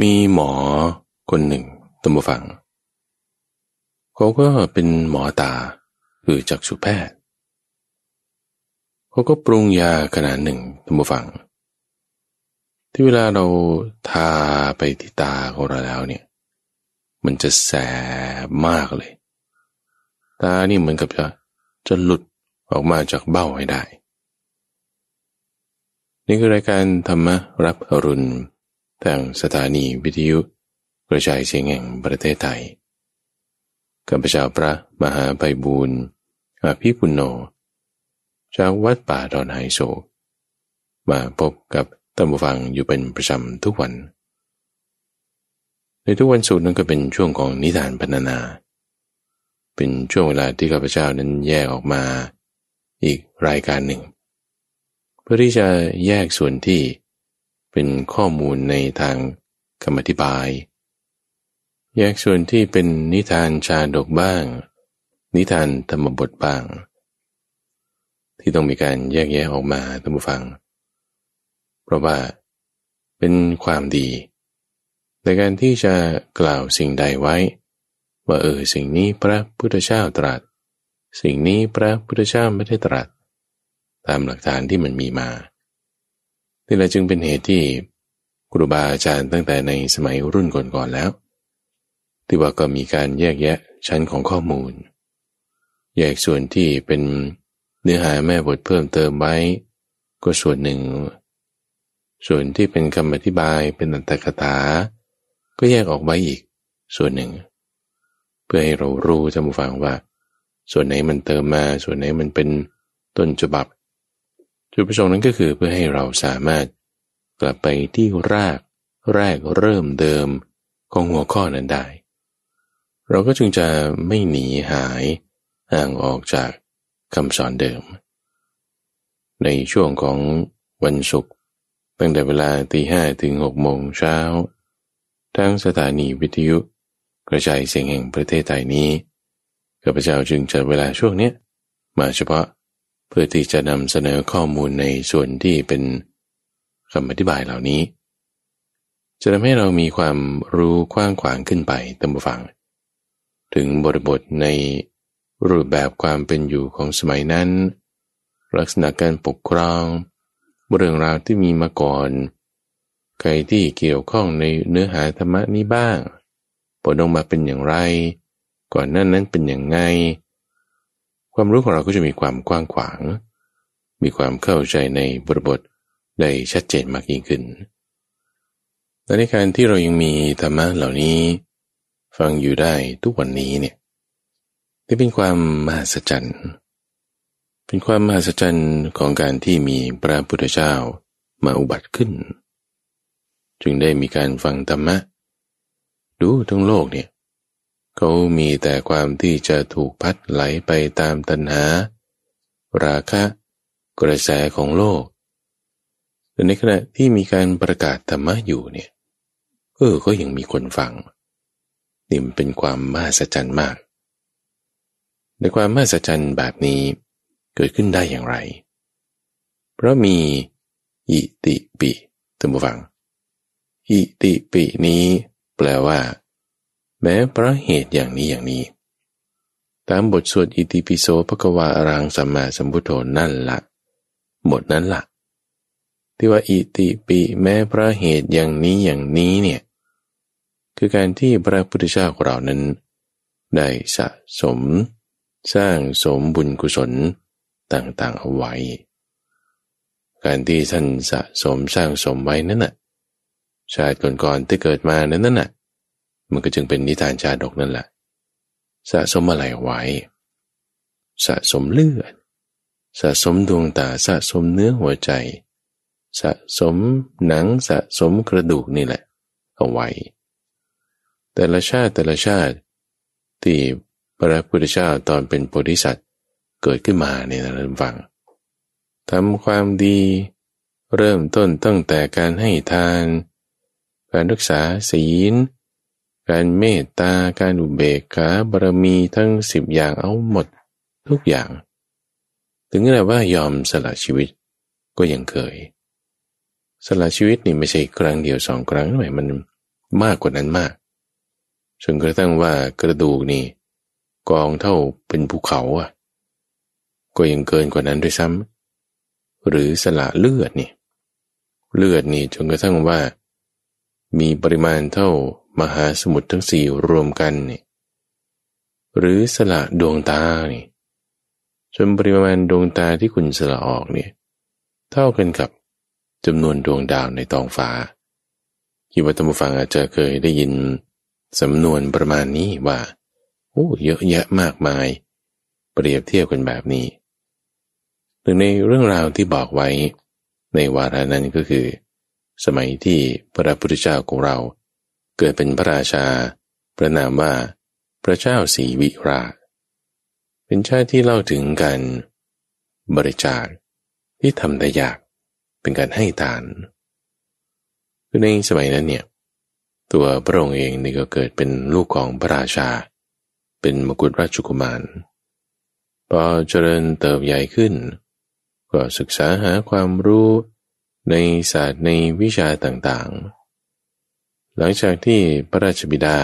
มีหมอคนหนึ่งตัมบูฟัง เขาก็เป็นหมอตาคือจักษุแพทย์ เขาก็ปรุงยาขนาดหนึ่งตัมบูฟัง ที่เวลาเราทาไปที่ตาของเราแล้วเนี่ย มันจะแสบมากเลย ตานี่เหมือนกับจะจะหลุดออกมาจากเบ้าให้ได้ นี่คือรายการธรรมรับอรุณ ทางสถานีวิทยุกระจายเสียงแห่งประเทศไทยกัาพเจ้าพระมหาไพบูรณ์อาภิปุณโญจากวัดป่าดอนไฮโซมาพบกับตัมบูฟังอยู่เป็นประจำทุกวัน ในทุกวันศุกร์นั้นก็เป็นช่วงของนิทานพรรณนา เป็นช่วงเวลาที่ข้าพเจ้านั้นแยกออกมาอีกรายการหนึ่ง เพื่อที่จะแยกส่วนที่ เป็นข้อมูลในทางคำอธิบาย แยกส่วนที่เป็นนิทานชาดกบ้าง นิทานธรรมบทบ้าง ที่ต้องมีการแยกแยะออกมาท่านผู้ฟัง เพราะว่าเป็นความดี ในการที่จะกล่าวสิ่งใดไว้ ว่าเออสิ่งนี้พระพุทธเจ้าตรัส สิ่งนี้พระพุทธเจ้าไม่ได้ตรัส ตามหลักฐานที่มันมีมา นี่แหละจึงเป็นเหตุที่ครูบาอาจารย์ตั้งแต่ในสมัยรุ่นก่อนๆแล้ว ที่ว่าก็มีการแยกแยะชั้นของข้อมูล แยกส่วนที่เป็นเนื้อหาแม่บทเพิ่มเติมไว้ ก็ส่วนหนึ่ง ส่วนที่เป็นคำอธิบายเป็นอัตถกถา ก็แยกออกไว้อีกส่วนหนึ่ง เพื่อให้เรารู้จำฟังว่า ส่วนไหนมันเติมมา ส่วนไหนมันเป็นต้นฉบับ จุดประสงค์นั้นก็คือเพื่อให้เราสามารถกลับไปที่รากแรกเริ่มเดิมของหัวข้อนั้นได้ เราก็จึงจะไม่หนีหายห่างออกจากคำสอนเดิม ในช่วงของวันศุกร์ตั้งแต่เวลาตีห้ถึงหกโมงเช้าทั้งสถานีวิทยุ กระจายเสียงแห่งประเทศไทยนี้ข้าพเจ้าจึงจัดเวลาช่วงนี้มาเฉพาะ เพื่อที่จะนำเสนอข้อมูลในส่วนที่เป็นคำอธิบายเหล่านี้ จะทำให้เรามีความรู้กว้างขวางขึ้นไปตามฟัง ถึงบริบทในรูปแบบความเป็นอยู่ของสมัยนั้น ลักษณะการปกครอง เรื่องราวที่มีมาก่อน ใครที่เกี่ยวข้องในเนื้อหาธรรมนี้บ้าง ผลออกมาเป็นอย่างไร ก่อนนั้นนั้นเป็นอย่างไง ความรู้ของเราก็จะมีความกว้างขวาง มีความเข้าใจในบริบทได้ชัดเจนมากยิ่งขึ้นและในการที่เรายังมีธรรมะเหล่านี้ ฟังอยู่ได้ทุกวันนี้เนี่ยนี่เป็นความมหัศจรรย์ เป็นความมหัศจรรย์ของการที่มีพระพุทธเจ้ามาอุบัติขึ้น จึงได้มีการฟังธรรมะ ดูทั้งโลกเนี่ย เขามีแต่ความที่จะถูกพัดไหลไปตามตัณหา ราคะ กระแสของโลกแต่ในขณะที่มีการประกาศธรรมะอยู่เนี่ยเออก็ยังมีคนฟังนี่มันเป็นความมหัศจรรย์มาก ในความมหัศจรรย์แบบนี้เกิดขึ้นได้อย่างไร เพราะมีอิติปิตัมบูฟัง อิติปินี้แปลว่า แม้เพราะเหตุอย่างนี้อย่างนี้ ตามบทสวดอิติปิโสภควาอรังสัมมาสัมพุทโธนั่นละบทนั้นละที่ว่าอิติปิแม้เพราะเหตุอย่างนี้อย่างนี้เนี่ยคือการที่พระพุทธเจ้าของเรานั้น ได้สะสม สร้างสมบุญกุศลต่างๆเอาไว้ การที่ท่านสะสมสร้างสมไว้นั่นน่ะชาติก่อนๆที่เกิดมานั้นน่ะ มันก็จึงเป็นนิทานชาดกนั่นแหละ สะสมอะไรไว้ สะสมเลือด สะสมดวงตาสะสมเนื้อหัวใจ สะสมหนังสะสมกระดูกนี่แหละ เอาไว้ แต่ละชาติแต่ละชาติ ที่พระพุทธเจ้าตอนเป็นโพธิสัตว์เกิดขึ้นมาในนั้นฟังทำความดี เริ่มต้นตั้งแต่การให้ทาน การรักษาศีล การเมตตาการอุเบกขาบารมีทั้งสิบอย่างเอาหมดทุกอย่าง ถึงขนาดว่ายอมสละชีวิตก็ยังเคย สละชีวิตนี่ไม่ใช่ครั้งเดียวสองครั้งหมายมันมากกว่านั้นมากจนกระทั่งว่ากระดูกนี่ กองเท่าเป็นภูเขาอะ ก็ยังเกินกว่านั้นด้วยซ้ำหรือสละเลือดนี่ เลือดนี่จนกระทั่งว่า มีปริมาณเท่า มหาสมุทรทั้งสี่รวมกันนี่หรือสละดวงตานี่จนปริมาณดวงตาที่คุณสละออกเนี่ยเท่ากันกับจำนวนดวงดาวในท้องฟ้าคิดว่าท่านผู้ฟังอาจจะเคยได้ยินสำนวนประมาณนี้ว่าโอ้เยอะแยะมากมาย เปรียบเทียบกันแบบนี้หรือในเรื่องราวที่บอกไว้ในวาระนั้นก็คือ สมัยที่พระพุทธเจ้าของเรา เกิดเป็นพระราชา ประนามว่า พระเจ้าสีวิรา เป็นชาติที่เล่าถึงการบริจาคที่ทำได้ยาก เป็นการให้ทานคือในสมัยนั้นเนี่ยตัวพระองค์เองนี่ก็เกิดเป็นลูกของพระราชา เป็นมกุฎราชกุมาร พอเจริญเติบใหญ่ขึ้น ก็ศึกษาหาความรู้ในศาสตร์ในวิชาต่างๆ หลังจากที่พระราชบิดา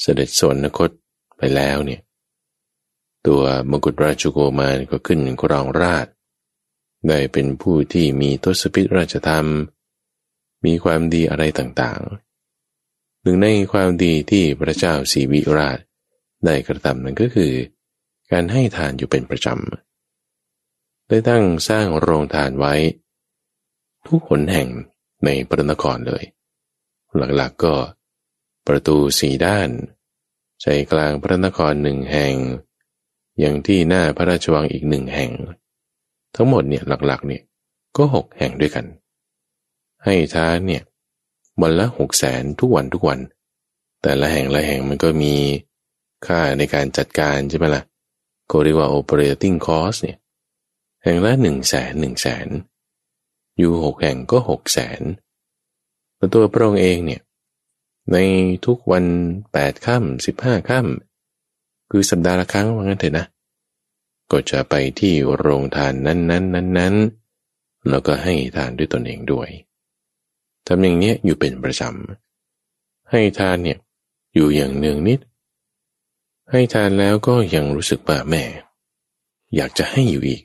เสด็จสวนนคตไปแล้วเนี่ยตัวมกุฎราชกุมารก็ขึ้นครองราช ได้เป็นผู้ที่มีทศพิธราชธรรม มีความดีอะไรต่างๆ หนึ่งในความดีที่พระเจ้าสีวิราชได้กระทำนั้นก็คือ การให้ทานอยู่เป็นประจำ ได้ตั้งสร้างโรงทานไว้ ทุกหนแห่งในพระนครเลย หลักๆก็ประตูสีด้าน ใจกลางพระนครหนึ่งแห่ง อย่างที่หน้าพระราชวังอีกหนึ่งแห่ง ทั้งหมดเนี่ยหลักๆเนี่ยก็หกแห่งด้วยกัน ให้ทานเนี่ยวันละหกแสนทุกวันทุกวัน แต่ละแห่งละแห่งมันก็มีค่าในการจัดการใช่ไหมละ่ะก็เรียกว่า operating cost เนี่ยแห่งละหนึ่งแสนหนึ่งแสนอยู่หกแห่งก็หกแสน ตัวพระองค์เองเนี่ยในทุกวันแปดค่ำสิบห้าค่ำคือสัปดาห์ละครั้งว่างั้นเถอะนะ ก็จะไปที่โรงทานนั้นๆนั้นๆแล้วก็ให้ทานด้วยตนเองด้วยทำอย่างนี้อยู่เป็นประจำให้ทานเนี่ยอยู่อย่างเนืองนิด ให้ทานแล้วก็ยังรู้สึกว่าแม่ อยากจะให้อยู่อีก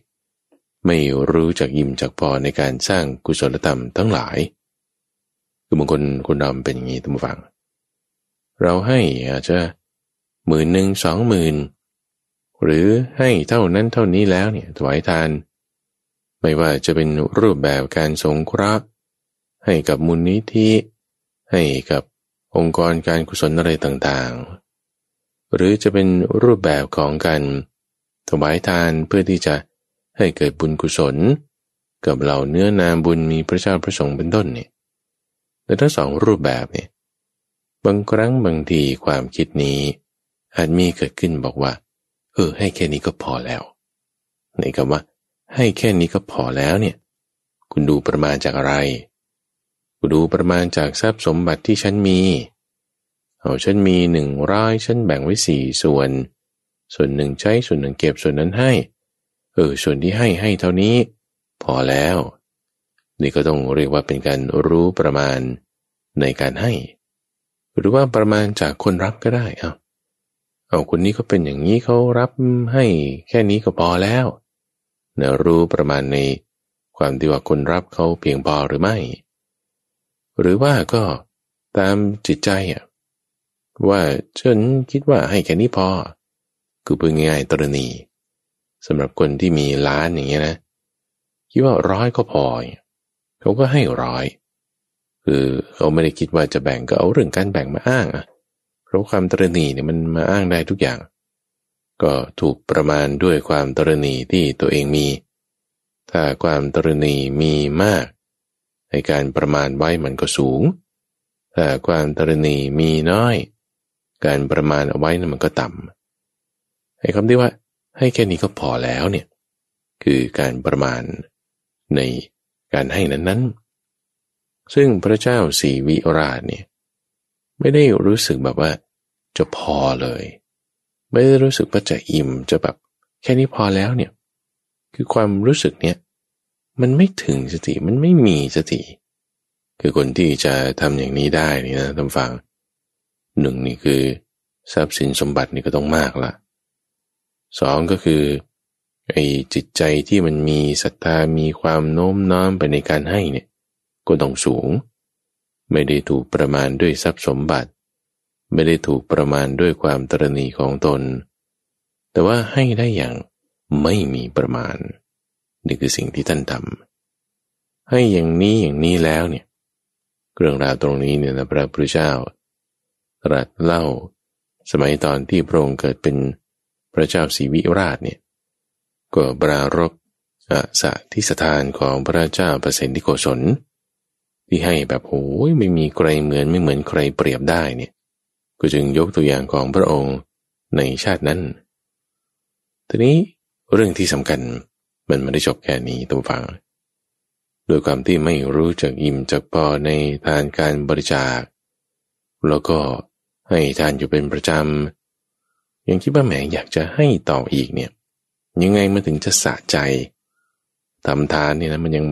ไม่รู้จักยิ้มจากพอในการสร้างกุศลธรรมทั้งหลาย คือบางคนคนดำเป็นอย่างนี้ตั้งฟัง เราให้อาจจะหมื่นหนึ่งสองหมื่นหรือให้เท่านั้นเท่านี้แล้วเนี่ยถวายทาน ไม่ว่าจะเป็นรูปแบบการสงเคราะห์ให้กับมูลนิธิให้กับองค์กรการกุศลอะไรต่างๆ หรือจะเป็นรูปแบบของการถวายทานเพื่อที่จะให้เกิดบุญกุศล กับเหล่าเนื้อนามบุญมีพระเจ้าพระสงฆ์เป็นต้นเนี่ย แต่ทั้งสองรูปแบบเนี่ยบางครั้งบางทีความคิดนี้ อาจมีเกิดขึ้นบอกว่า เออ ให้แค่นี้ก็พอแล้ว ในคำว่า ให้แค่นี้ก็พอแล้วเนี่ย คุณดูประมาณจากอะไร คุณดูประมาณจากทรัพย์สมบัติที่ฉันมี เอาฉันมีหนึ่งร้อยฉันแบ่งไว้สี่ส่วน ส่วนหนึ่งใช้ส่วนหนึ่งเก็บส่วนนั้นให้ เออ ส่วนที่ให้ให้เท่านี้ พอแล้ว นี่ก็ต้องเรียกว่าเป็นการรู้ประมาณในการให้ หรือว่าประมาณจากคนรับก็ได้เอาเอาคนนี้ก็เป็นอย่างนี้เขารับให้แค่นี้ก็พอแล้วเนะรู้ประมาณในความที่ว่าคนรับเขาเพียงพอหรือไม่ หรือว่าก็ตามจิตใจอะว่าฉันคิดว่าให้แค่นี้พอ คือเป็นง่ายตรณีสำหรับคนที่มีล้านอย่างเงี้ยนะคิดว่าร้อยก็พอเขาก็ให้ร้อยคือเขาไม่ได้คิดว่าจะแบ่งก็เอาเรื่องการแบ่งมาอ้างอะราะความตรณีเนี่ยมันมาอ้างได้ทุกอย่าง ก็ถูกประมาณด้วยความตรณีที่ตัวเองมี ถ้าความตรณีมีมาก ในการประมาณไว้มันก็สูง ถ้าความตรณีมีน้อย การประมาณเอาไว้นั้นมันก็ต่ำไอ้คำที่ว่าให้แค่นี้ก็พอแล้วเนี่ยคือการประมาณใน การให้นั้นๆซึ่งพระเจ้าสีวิราชเนี่ยไม่ได้รู้สึกแบบว่าจะพอเลย ไม่ได้รู้สึกว่าจะอิ่มจะแบบแค่นี้พอแล้วเนี่ยคือความรู้สึกเนี้ยมันไม่ถึงสติมันไม่มีสติ คือคนที่จะทำอย่างนี้ได้นี่นะท่านฟังหนึ่งนี่คือ ทรัพย์สินสมบัตินี่ก็ต้องมากละสองก็คือ ไอ้จิตใจที่มันมีศรัทธามีความโน้มน้อมไปในการให้เนี่ยก็ต้องสูง ไม่ได้ถูกประมาณด้วยทรัพย์สมบัติ ไม่ได้ถูกประมาณด้วยความตรณีของตน แต่ว่าให้ได้อย่างไม่มีประมาณ นี่คือสิ่งที่ท่านทำให้อย่างนี้อย่างนี้แล้วเนี่ยเรื่องราวตรงนี้เนี่ยนะพระพุทธเจ้าตรัสเล่า สมัยตอนที่พระองค์เกิดเป็นพระเจ้าศรีวิราชเนี่ย ก็ปรารบอาสะที่สถานของพระเจ้าประสิทธิโกศล ที่ให้แบบโอ้ยไม่มีใครเหมือนไม่เหมือนใครเปรียบได้เนี่ย ก็จึงยกตัวอย่างของพระองค์ในชาตินั้น ทีนี้เรื่องที่สำคัญมันไม่ได้จบแค่นี้ตัวฟังโดยความที่ไม่รู้จักอิ่มจักพอในทานการบริจาค แล้วก็ให้ทานอยู่เป็นประจำ ยังคิดว่าแหมอยากจะให้ต่ออีกเนี่ย ยังไงมันถึงจะสะใจทำทานเนี่ยนะมันยัง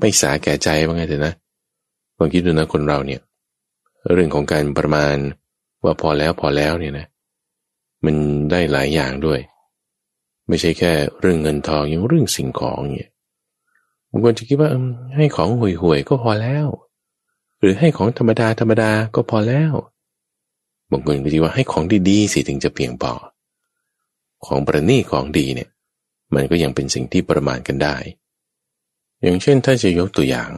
ไม่สาแก่ใจว่าไงเถอะนะลองคิดดูนะคนเราเนี่ย เรื่องของการประมาณว่าพอแล้วพอแล้วเนี่ยนะมันได้หลายอย่างด้วย ไม่ใช่แค่เรื่องเงินทองยังเรื่องสิ่งของเนี่ยบางคนจะคิดว่าให้ของห่วยๆก็พอแล้ว หรือให้ของธรรมดาธรรมดาก็พอแล้วบางคนก็คิดว่าให้ของดีๆสิถึงจะเพียงพอ ของประณีของดีเนี่ย มันก็ยังเป็นสิ่งที่ประมาณกันได้ อย่างเช่นถ้าจะยกตัวอย่าง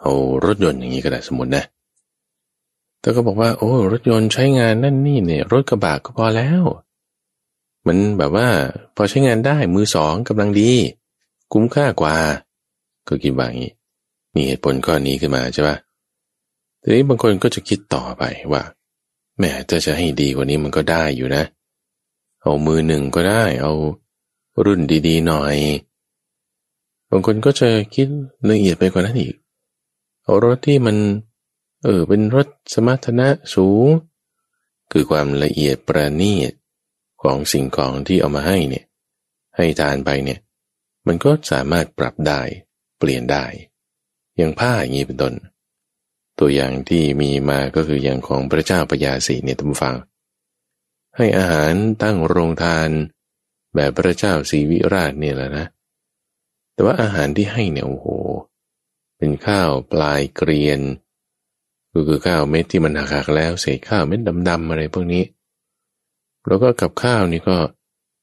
เอารถยนต์อย่างนี้ก็ได้สมมตินะ แต่ก็บอกว่า โอ้รถยนต์ใช้งานนั่นนี่เนี่ย รถกระบะก็พอแล้ว มันแบบว่า พอใช้งานได้มือสองกำลังดี คุ้มค่ากว่า ก็คิดว่างี้ มีเหตุผลข้อนี้ขึ้นมาใช่ปะทีนี้บางคนก็จะคิดต่อไปว่าแม่ถ้าจะให้ดีกว่านี้มันก็ได้อยู่นะเเอามือหนึ่งก็ได้ เอารุ่นดีๆหน่อย บางคนก็จะคิดละเอียดไปกว่านั้นอีก เอารถที่มัน เออ เป็นรถสมรรถนะสูง คือความละเอียดประณีตของสิ่งของที่เอามาให้เนี่ย ให้ทานไปเนี่ย มันก็สามารถปรับได้ เปลี่ยนได้ อย่างผ้าอย่างนี้เป็นต้น ตัวอย่างที่มีมาก็คืออย่างของพระเจ้าปยาสีเนี่ยท่านฟัง ให้อาหารตั้งโรงทาน แบบพระเจ้าศรีวิราชเนี่ยแหละนะ แต่ว่าอาหารที่ให้เนี่ยโอ้โห เป็นข้าวปลายเกรียนก็คือข้าวเม็ดที่มันหักๆแล้วเศษข้าวเม็ดดำๆอะไรพวกนี้ แล้วก็กับข้าวนี่ก็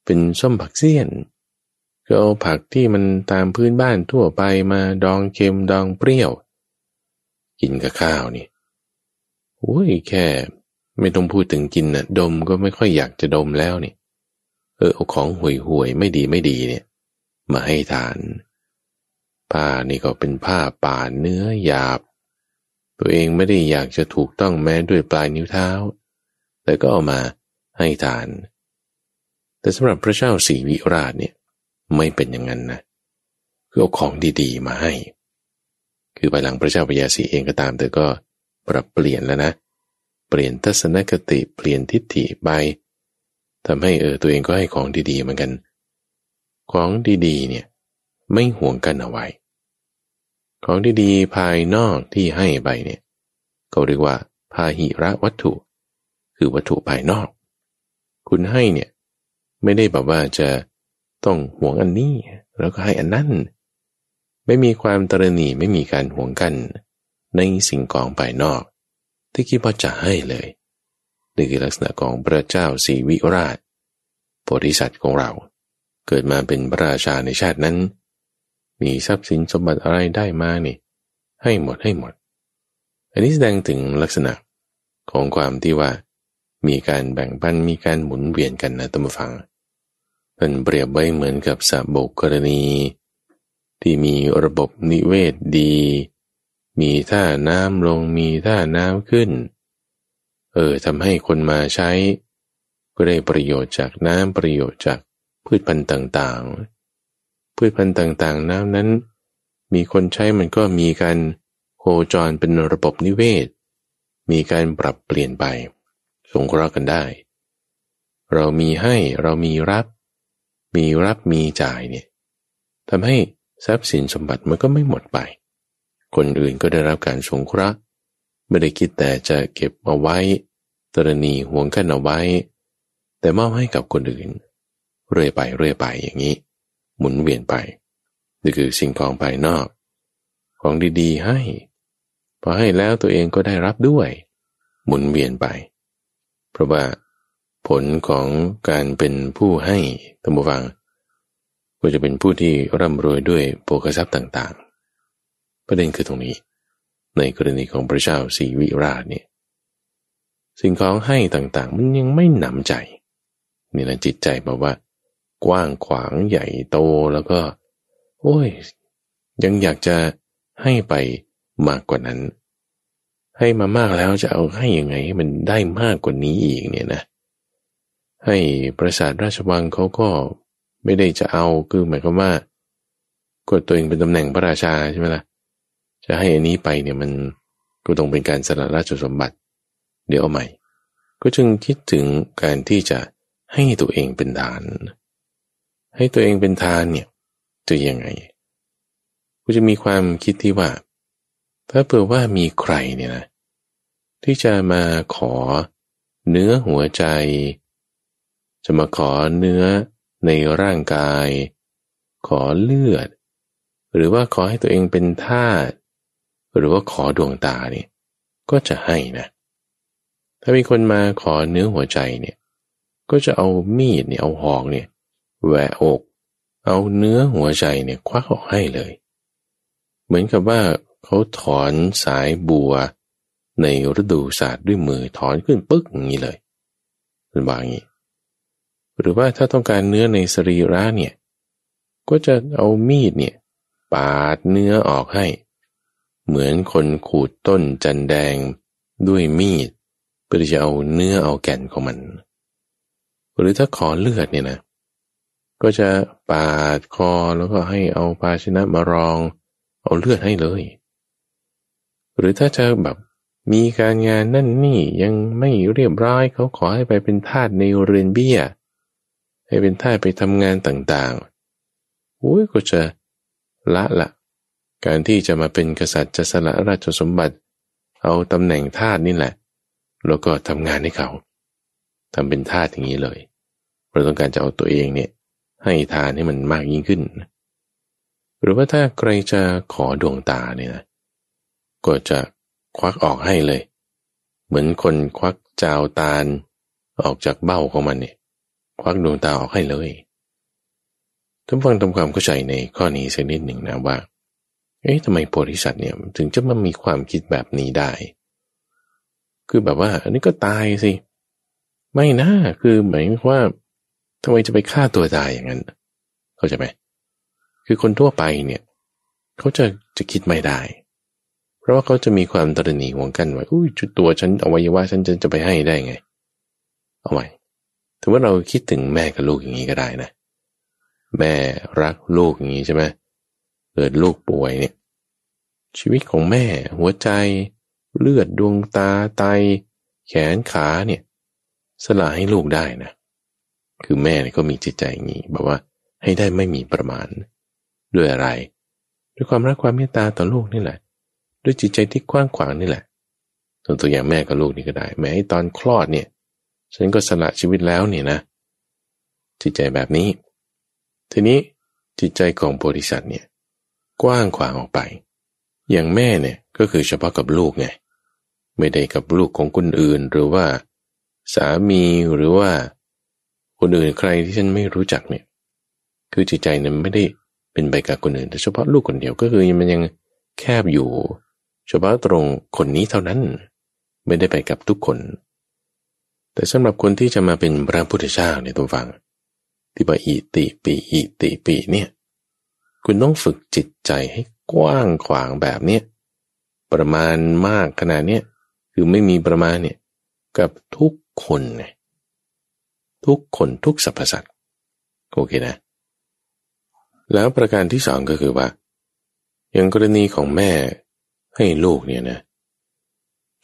เป็นส้มผักเสี้ยนก็เอาผักที่มันตามพื้นบ้านทั่วไปมาดองเค็มดองเปรี้ยว กินกับข้าวนี่โอ้ยแค่ ไม่ต้องพูดถึงกินนะดมก็ไม่ค่อยอยากจะดมแล้วนี่ เออเอาของห่วยห่วยไม่ดีไม่ดีเนี่ย มาให้ทาน ผ้านี่ก็เป็นผ้าป่าเนื้อหยาบ ตัวเองไม่ได้อยากจะถูกต้องแม้ด้วยปลายนิ้วเท้า แต่ก็เอามาให้ทาน แต่สำหรับพระเจ้าสีวิราชเนี่ยไม่เป็นอย่างนั้นนะคือเอาของดีๆ มาให้ คือภายหลังพระเจ้าปยาสีเองก็ตามแต่ก็ปรับเปลี่ยนแล้วนะ เปลี่ยนทัศนคติเปลี่ยนทิฏฐิไปทำให้เออตัวเองก็ให้ของดีๆเหมือนกัน ของดีๆเนี่ยไม่ห่วงกันเอาไว้ ของดีๆภายนอกที่ให้ไปเนี่ยเขาเรียกว่าพาหิระวัตถุ คือวัตถุภายนอก คุณให้เนี่ยไม่ได้แบบว่าจะต้องห่วงอันนี้แล้วก็ให้อันนั้น ไม่มีความตรณีไม่มีการห่วงกันในสิ่งของภายนอก ที่คิดว่าจะให้เลยนี่คือลักษณะของพระเจ้าสีวิราชโพธิสัตว์ของเรา เกิดมาเป็นพระราชาในชาตินั้น มีทรัพย์สินสมบัติอะไรได้มานี่ ให้หมดให้หมด อันนี้แสดงถึงลักษณะของความที่ว่า มีการแบ่งปันมีการหมุนเวียนกันนะตัมฟังเป็นเปรียบไว้เหมือนกับสะบกกรณี ที่มีระบบนิเวศดี มีท่าน้ำลงมีท่าน้ำขึ้น เออทำให้คนมาใช้ ก็ได้ประโยชน์จากน้ำประโยชน์จากพืชพันธุ์ต่างๆ พืชพันธุ์ต่างๆ น้ำนั้น มีคนใช้มันก็มีการโคจรเป็นระบบนิเวศ มีการปรับเปลี่ยนไป สงเคราะห์กันได้ เรามีให้เรามีรับ มีรับมีจ่ายเนี่ยทำให้ทรัพย์สินสมบัติมันก็ไม่หมดไป คนอื่นก็ได้รับการสงเคราะห์ไม่ได้คิดแต่จะเก็บเอาไว้ ตรณีห่วงกันเอาไว้ แต่มอบให้กับคนอื่น เรื่อยไปเรื่อยไปอย่างนี้ หมุนเวียนไปนี่คือสิ่งของภายนอก ของดีๆให้ พอให้แล้วตัวเองก็ได้รับด้วย หมุนเวียนไป เพราะว่าผลของการเป็นผู้ให้ตัมบูฟัง ก็จะเป็นผู้ที่ร่ำรวยด้วยโภคทรัพย์ต่างๆ ประเด็นคือตรงนี้ ในกรณีของพระเจ้าสีวิราชเนี่ยสิ่งของให้ต่างๆ มันยังไม่หนำใจนี่แหละจิตใจแบบว่า กว้างขวางใหญ่โตแล้วก็ โอ้ย ยังอยากจะให้ไปมากกว่านั้น ให้มามากแล้วจะเอาให้ยังไงให้มันได้มากกว่านี้อีกเนี่ยนะ ให้ประสาทราชวังเขาก็ไม่ได้จะเอาคือหมายความว่า กดตัวเองเป็นตำแหน่งพระราชาใช่ไหมละ่ะ จะให้อันนี้ไปเนี่ยมันก็ต้องเป็นการสละราชสมบัติ เดี๋ยวเอาใหม่ ก็จึงคิดถึงการที่จะให้ตัวเองเป็นทาน ให้ตัวเองเป็นทานเนี่ยจะยังไงก็จะมีความคิดที่ว่า ถ้าเผื่อว่ามีใครเนี่ยนะที่จะมาขอเนื้อหัวใจ จะมาขอเนื้อในร่างกาย ขอเลือด หรือว่าขอให้ตัวเองเป็นทาส หรือว่าขอดวงตาเนี่ยก็จะให้นะ ถ้ามีคนมาขอเนื้อหัวใจเนี่ย ก็จะเอามีดเนี่ยเอาหอกเนี่ยแหวอก เอาเนื้อหัวใจเนี่ยควักออกให้เลย เหมือนกับว่าเขาถอนสายบัว ในฤดูศาสตร์ด้วยมือถอนขึ้นปึ๊กอย่างนี้เลยเป็นบางอย่างนี้หรือว่าถ้าต้องการเนื้อในสรีระเนี่ย ก็จะเอามีดเนี่ยปาดเนื้อออกให้ เหมือนคนขูดต้นจันแดงด้วยมีดเพื่อจะเอาเนื้อเอาแก่นของมัน หรือถ้าขอเลือดเนี่ยนะ ก็จะปาดคอแล้วก็ให้เอาภาชนะมารอง เอาเลือดให้เลย หรือถ้าจะแบบมีการงานนั่นนี่ยังไม่เรียบร้อยเขาขอให้ไปเป็นทาสในเรือนเบี้ย ให้เป็นทาสไปทำงานต่างๆโอ้ยก็จะละละ การที่จะมาเป็นกษัตริย์จะสละราชสมบัติ เอาตำแหน่งทาสนี่แหละ แล้วก็ทำงานให้เขาทำเป็นทาสอย่างนี้เลยเราต้องการจะเอาตัวเองเนี่ยให้ทานให้มันมากยิ่งขึ้น หรือว่าถ้าใครจะขอดวงตาเนี่ยนะก็จะควักออกให้เลย เหมือนคนควักจาวตาลออกจากเบ้าของมันเนี่ยควักดวงตาออกให้เลยท่านฟังทำความเข้าใจในข้อนี้สักนิดหนึ่งนะว่า เอ๊ะทำไมโพธิสัตว์เนี่ยถึงจะมามีความคิดแบบนี้ได้ คือแบบว่า อันนี้ก็ตายสิ ไม่นะคือหมายว่าทำไมจะไปฆ่าตัวตายอย่างนั้น เข้าใจไหมคือคนทั่วไปเนี่ยเขาจะจะคิดไม่ได้ เพราะว่าเขาจะมีความตระหนี่ห่วงกันว่าอุ้ยจุดตัวฉันอาไว้ว่าฉันจะจะไปให้ได้ไง เอาไว้ถือว่าเราคิดถึงแม่กับลูกอย่างนี้ก็ได้นะ แม่รักลูกอย่างนี้ใช่ไหมเเกิดลูกป่วยเนี่ยชีวิตของแม่หัวใจ เลือดดวงตาไต แขนขาเนี่ยสละให้ลูกได้นะ คือแม่เนี่ยก็มีจิตใจอย่างนี้แบบว่าให้ได้ไม่มีประมาณ ด้วยอะไร ด้วยความรักความเมตตาต่อลูกนี่แหละ ด้วยจิตใจที่กว้างขวางนี่แหละตัวตัวอย่างแม่กับลูกนี่ก็ได้ แม้ตอนคลอดเนี่ย ฉันก็สละชีวิตแล้วเนี่ยนะ จิตใจแบบนี้ ทีนี้จิตใจของโพธิสัตว์เนี่ย กว้างขวางออกไป อย่างแม่เนี่ยก็คือเฉพาะกับลูกไง ไม่ได้กับลูกของคนอื่นหรือว่า สามีหรือว่า คนอื่นใครที่ฉันไม่รู้จักเนี่ย คือจิตใจนั้นไม่ได้เป็นไปกับคนอื่นแต่เฉพาะลูกคนเดียวก็คือมันยังแคบอยู่ เฉพาะตรงคนนี้เท่านั้น ไม่ได้ไปกับทุกคน แต่สำหรับคนที่จะมาเป็นพระพุทธเจ้าเนี่ยตัวฟัง ที่ว่าอิติปีอิติปีเนี่ย คุณต้องฝึกจิตใจให้กว้างขวางแบบเนี้ยประมาณมากขนาดเนี้ยคือไม่มีประมาณเนี่ยกับทุกคนไงทุกคนทุกสรรพสัตว์โอเคนะ แล้วประการที่สองก็คือว่า อย่างกรณีของแม่ให้ลูกเนี่ยนะ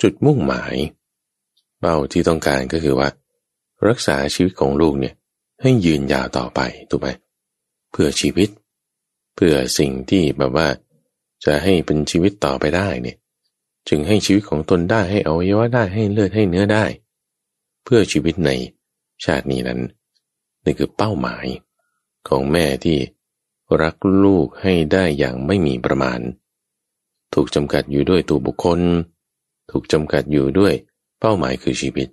จุดมุ่งหมาย เป้าที่ต้องการก็คือว่า รักษาชีวิตของลูกเนี่ยให้ยืนยาวต่อไปถูกไหมเพื่อชีวิต เพื่อสิ่งที่แบบว่า จะให้เป็นชีวิตต่อไปได้เนี่ย จึงให้ชีวิตของตนได้ให้อวัยวะได้ให้เลือดให้เนื้อได้ เพื่อชีวิตในชาตินี้นั้นนี่คือเป้าหมายของแม่ที่รักลูกให้ได้อย่างไม่มีประมาณ ถูกจำกัดอยู่ด้วยตัวบุคคล ถูกจำกัดอยู่ด้วยเป้าหมายคือชีวิต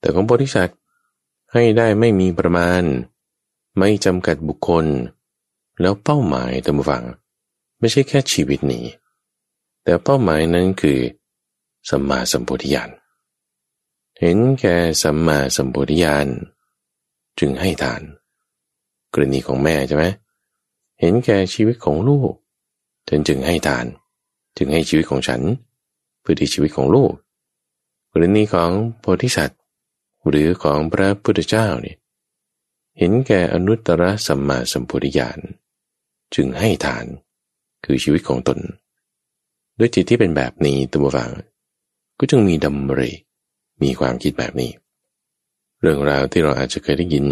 แต่ของบริษัทให้ได้ไม่มีประมาณ ไม่จำกัดบุคคล แล้วเป้าหมายตามฟัง ไม่ใช่แค่ชีวิตนี้ แต่เป้าหมายนั้นคือสัมมาสัมปวิญาณเห็นแก่สัมมาสัมปวิญาณจึงให้ทาน กรณีของแม่ใช่ไหมเห็นแก่ชีวิตของลูกฉันจึงให้ทาน จึงให้ชีวิตของฉัน เพื่อที่ชีวิตของลูก กรณีของโพธิสัตว์ หรือของพระพุทธเจ้าเนี่ยเห็นแก่อนุตตรสัมมาสัมพุทธญาณ จึงให้ทาน คือชีวิตของตน ด้วยจิตที่เป็นแบบนี้ตัวฟังก็จึงมีดำริมีความคิดแบบนี้ เรื่องราวที่เราอาจจะเคยได้ยิน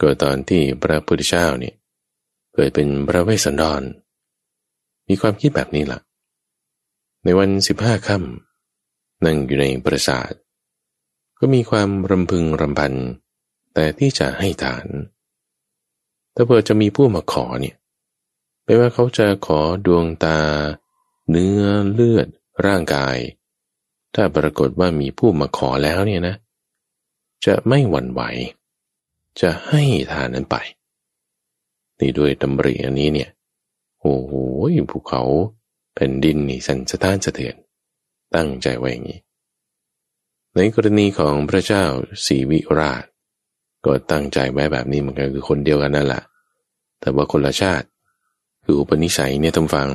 ก็ตอนที่พระพุทธเจ้าเนี่ยเกิดเป็นพระเวสสันดร มีความคิดแบบนี้ละ่ะ ในวันสิบห้าค่ำนั่งอยู่ในปราสาท ก็มีความรำพึงรำพัน แต่ที่จะให้ทาน ถ้าเผื่อจะมีผู้มาขอเนี่ย ไม่ว่าเขาจะขอดวงตา เนื้อเลือด ร่างกาย ถ้าปรากฏว่ามีผู้มาขอแล้วเนี่ยนะ จะไม่หวั่นไหว จะให้ทานนั้นไปนี่ด้วยตำริอันนี้เนี่ยโอ้โหภูเขาแผ่นดินนี่สันสะท้านสะเทือน ตั้งใจไว้อย่างนี้ ในกรณีของพระเจ้าสีวิราช ก็ตั้งใจไว้แบบนี้เหมือนกันคือคนเดียวกันนั่นแหละแต่ว่าคนละชาติ คืออุปนิสัยเนี่ยทำฟัง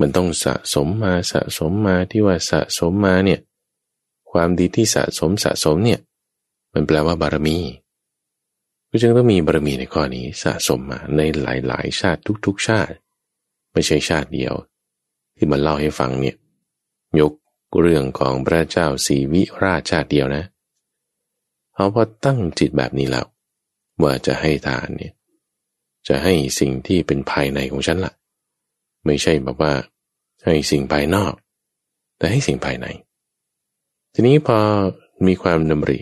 มันต้องสะสมมาสะสมมาที่ว่าสะสมมาเนี่ยความดีที่สะสมสะสมเนี่ย มันแปลว่าบารมีก็จึงต้องมีบารมีในข้อนี้สะสมมาในหลาย ๆ ชาติทุก ๆ ชาติ ไม่ใช่ชาติเดียว ที่มาเล่าให้ฟังเนี่ยยกเรื่องของพระเจ้าสีวิราชชาติเดียวนะเอาพอตั้งจิตแบบนี้แล้วว่าจะให้ทานเนี่ย จะให้สิ่งที่เป็นภายในของฉันละ่ะ ไม่ใช่แบบว่า ให้สิ่งภายนอก แต่ให้สิ่งภายใน ทีนี้พอมีความดำริ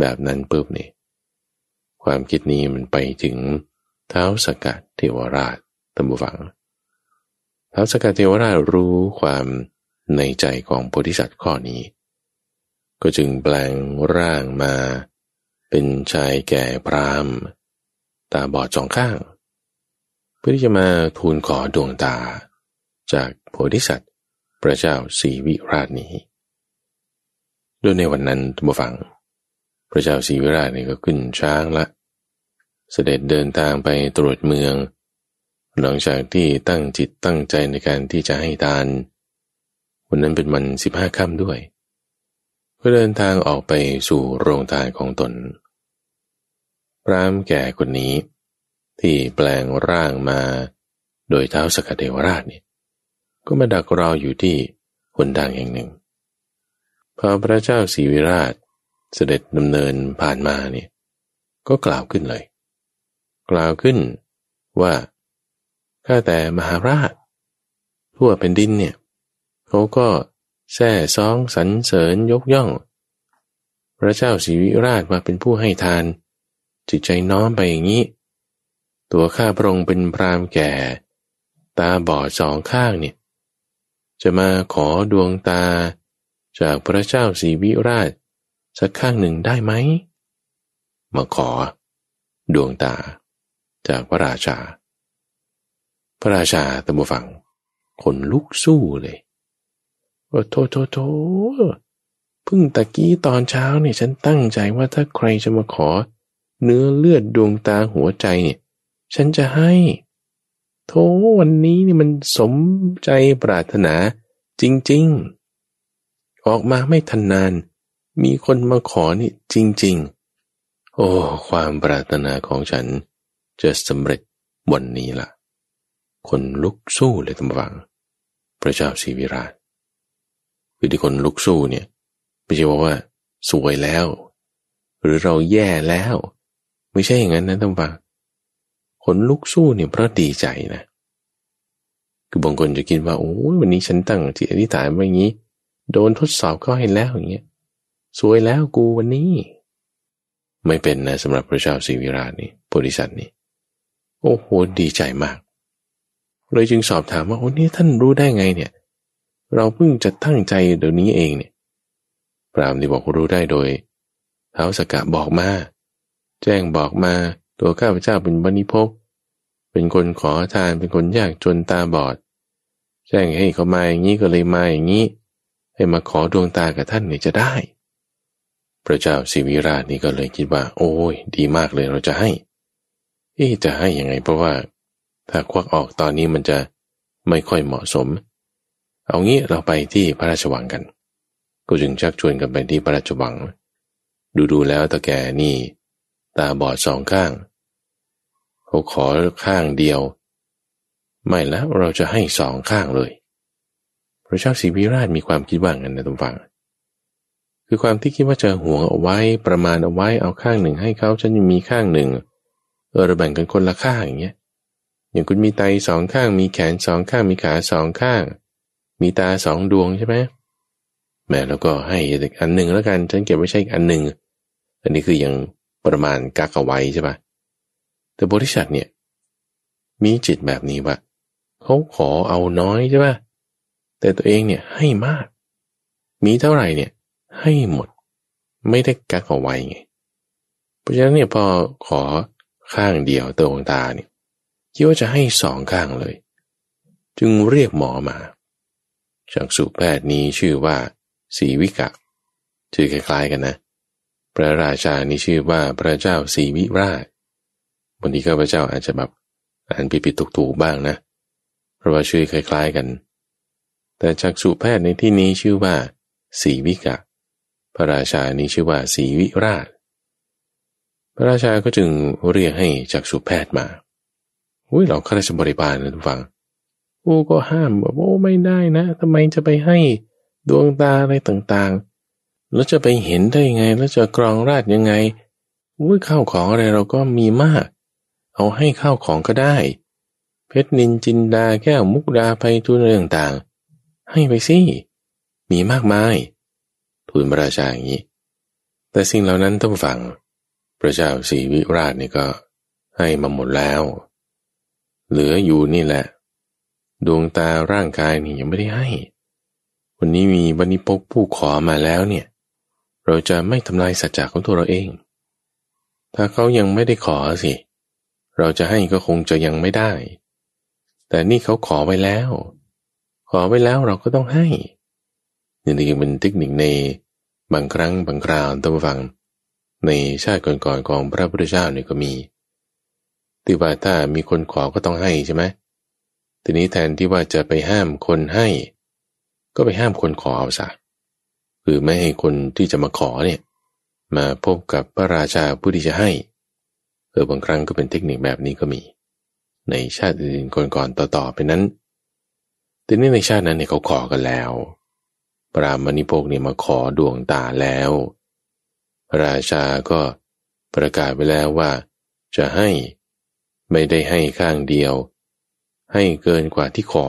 แบบนั้นปุ๊บเนี่ยความคิดนี้มันไปถึงเท้าสกัดเทวราชตัมบูฟังเท้าสกัดเทวราชรู้ความในใจของโพธิสัตว์ข้อนี้ ก็จึงแปลงร่างมา เป็นชายแก่พรามตาบอดสองข้าง เพื่อที่จะมาทูลขอดวงตา จากโพธิสัตว์ พระเจ้าสีวิราชนี้โดยในวันนั้นทุกฝัง พระเจ้าศรีวิราชนี่ก็ขึ้นช้างละ เสด็จเดินทางไปตรวจเมือง หลังจากที่ตั้งจิตตั้งใจในการที่จะให้ทาน วันนั้นเป็นวันสิบห้าค่ำด้วยก็เดินทางออกไปสู่โรงทานของตน พรามแก่คนนี้ ที่แปลงร่างมา โดยเท้าสกัดวราชนี่ก็มาดักรออยู่ที่หนทางแห่งหนึ่ง พอพระเจ้าศรีวิราชเสด็จดำเนินผ่านมาเนี่ยก็กล่าวขึ้นเลย กล่าวขึ้นว่าข้าแต่มหาราช ทั่วแผ่นดินเนี่ยเขาก็แซ่ซองสรรเสริญยกย่อง พระเจ้าศรีวิราชมาเป็นผู้ให้ทาน จิตใจน้อมไปอย่างนี้ ตัวข้าพระองค์เป็นพรามแก่ ตาบอดสองข้างเนี่ยจะมาขอดวงตาจากพระเจ้าศรีวิราช สักข้างหนึ่งได้ไหม มาขอ ดวงตา จากพระราชา พระราชาตะบฟังคนลุกสู้เลยว่าโทโทโทพึ่งตะกี้ตอนเช้าเนี่ยฉันตั้งใจว่าถ้าใครจะมาขอ เนื้อเลือดดวงตาหัวใจเนี่ย ฉันจะให้โทวันนี้นี่มันสมใจปรารถนาจริง ๆ ออกมาไม่ทันนาน มีคนมาขอนี่จริง ๆ โอ้ ความปรารถนาของฉันจะสำเร็จวันนี้ละ่ะ คนลุกสู้เลยทั้งวัง พระเจ้าศรีวิราชคือที่คนลุกสู้เนี่ยไม่ใช่ว่าว่า สวยแล้ว หรือเราแย่แล้ว ไม่ใช่อย่างนั้นนะทั้งวัง คนลุกสู้เนี่ยเพราะดีใจนะ คือบางคนจะคิดว่าโอ้วันนี้ฉันตั้งจิตอธิษฐานว่าอย่างนี้ โดนทดสอบก็ให้แล้วอย่างเงี้ยสวยแล้วกูวันนี้ ไม่เป็นนะสำหรับพระเจ้าศรีวิราชนี่โพธิสัตว์นี่โอ้โหดีใจมาก เลยจึงสอบถามว่าโอ้นี่ท่านรู้ได้ไงเนี่ย เราเพิ่งจะตั้งใจเดี๋ยวนี้เองเนี่ยพรามที่บอกรู้ได้โดยเท้าสกะบอกมา แจ้งบอกมา ตัวข้าพเจ้าเป็นบันิพกเป็นคนขอทานเป็นคนยากจนตาบอด แจ้งให้เขามาอย่างนี้ก็เลยมาอย่างนี้ ให้มาขอดวงตากับท่านเนี่ยจะได้ พระเจ้าสิวิราชนี่ก็เลยคิดว่า โอ้ย ดีมากเลยเราจะให้ เอ๊จะให้ยังไง เพราะว่า ถ้าควักออกตอนนี้มันจะไม่ค่อยเหมาะสม เอางี้เราไปที่พระราชวังกัน ก็จึงชักชวนกันไปที่พระราชวัง ดูดูแล้วตาแกนี่ ตาบอดสองข้างเขาขอข้างเดียว ไม่แล้วเราจะให้สองข้างเลยพระเจ้าศรีวิราชมีความคิดว่างั้นนะทุกฝัง คือความที่คิดว่าจะห่วงเอาไว้ประมาณเอาไว้เอาข้างหนึ่งให้เขาฉันยังมีข้างหนึ่งเออเราแบ่งกันคนละข้างอย่างเงี้ยอย่างคุณมีไตสองข้าง มีแขนสองข้างมีขาสองข้าง มีตาสองดวงใช่ไหมแม่แล้วก็ให้อีกอันหนึ่งแล้วกันฉันเก็บไว้ใช้อีกอันหนึ่งอันนี้คือยังประมาณกักเอาไว้ใช่ปะ แต่บริษัทเนี่ย มีจิตแบบนี้ว่าเขาขอเอาน้อยใช่ป่ะแต่ตัวเองเนี่ยให้มาก มีเท่าไหร่เนี่ย ให้หมด ไม่ได้กักเอาไว้ไง เพราะฉะนั้นเนี่ยพอขอข้างเดียวตัวองตาเนี่ยคิดว่าจะให้สองข้างเลย จึงเรียกหมอมาจากสุแพทย์นี้ชื่อว่าสีวิกะ ชื่อคล้ายๆกันนะ พระราชานี่ชื่อว่าพระเจ้าสีวิราช บางทีข้าพเจ้าอาจจะแบบอ่านผิดๆถูกๆบ้างนะ เพราะว่าชื่อคล้าย ๆกัน แต่จากสุแพทย์ในที่นี้ชื่อว่าสีวิกะ พระราชานี้ชื่อว่าสีวิราช พระราชาก็จึงเรียกให้จากสุแพทย์มาอุ้ยเราข้าราชบริบาลนะทุกฝังโอ้ก็ห้ามแบอกโอ้ไม่ได้นะทำไมจะไปให้ดวงตาอะไรต่างๆ แล้วจะไปเห็นได้ยังไง แล้วจะกรองราดยังไงอุ้ยข้าวของอะไรเราก็มีมาก เอาให้ข้าวของก็ได้ เพชรนินจินดาแก้วมุกดาไปทุนเรื่องต่าง ให้ไปสิ มีมากมาย ทูลพระราชาอย่างนี้ แต่สิ่งเหล่านั้นต้องฟัง พระเจ้าสีวิราชนี่ก็ให้มาหมดแล้ว เหลืออยู่นี่แหละ ดวงตาร่างกายนี่ยังไม่ได้ให้ วันนี้มีบันิพกผู้ขอมาแล้วเนี่ย เราจะไม่ทำลายสัจจะของตัวเราเอง ถ้าเขายังไม่ได้ขอสิเเราจะให้ก็คงจะยังไม่ได้ แต่นี่เขาขอไว้แล้ว ขอไว้แล้วเราก็ต้องให้นี่คือเป็นเทคนิคในบางครั้งบางคราวต้องฟัง ในชาติก่อนๆของพระพุทธเจ้าเนี่ยก็มีที่ว่าถ้ามีคนขอก็ต้องให้ใช่ไหมทีนี้แทนที่ว่าจะไปห้ามคนให้ ก็ไปห้ามคนขอเอาซะคือไม่ให้คนที่จะมาขอเนี่ยมาพบกับพระราชาผู้ที่จะให้ เออบางครั้งก็เป็นเทคนิคแบบนี้ก็มี ในชาติอื่นก่อนๆต่อๆไปนั้นแต่นี่ในชาตินั้นเนี่ยเขาขอกันแล้ว ปรามณีโพกเนี่ยมาขอดวงตาแล้ว ราชาก็ประกาศไปแล้วว่า จะให้ไม่ได้ให้ข้างเดียว ให้เกินกว่าที่ขอ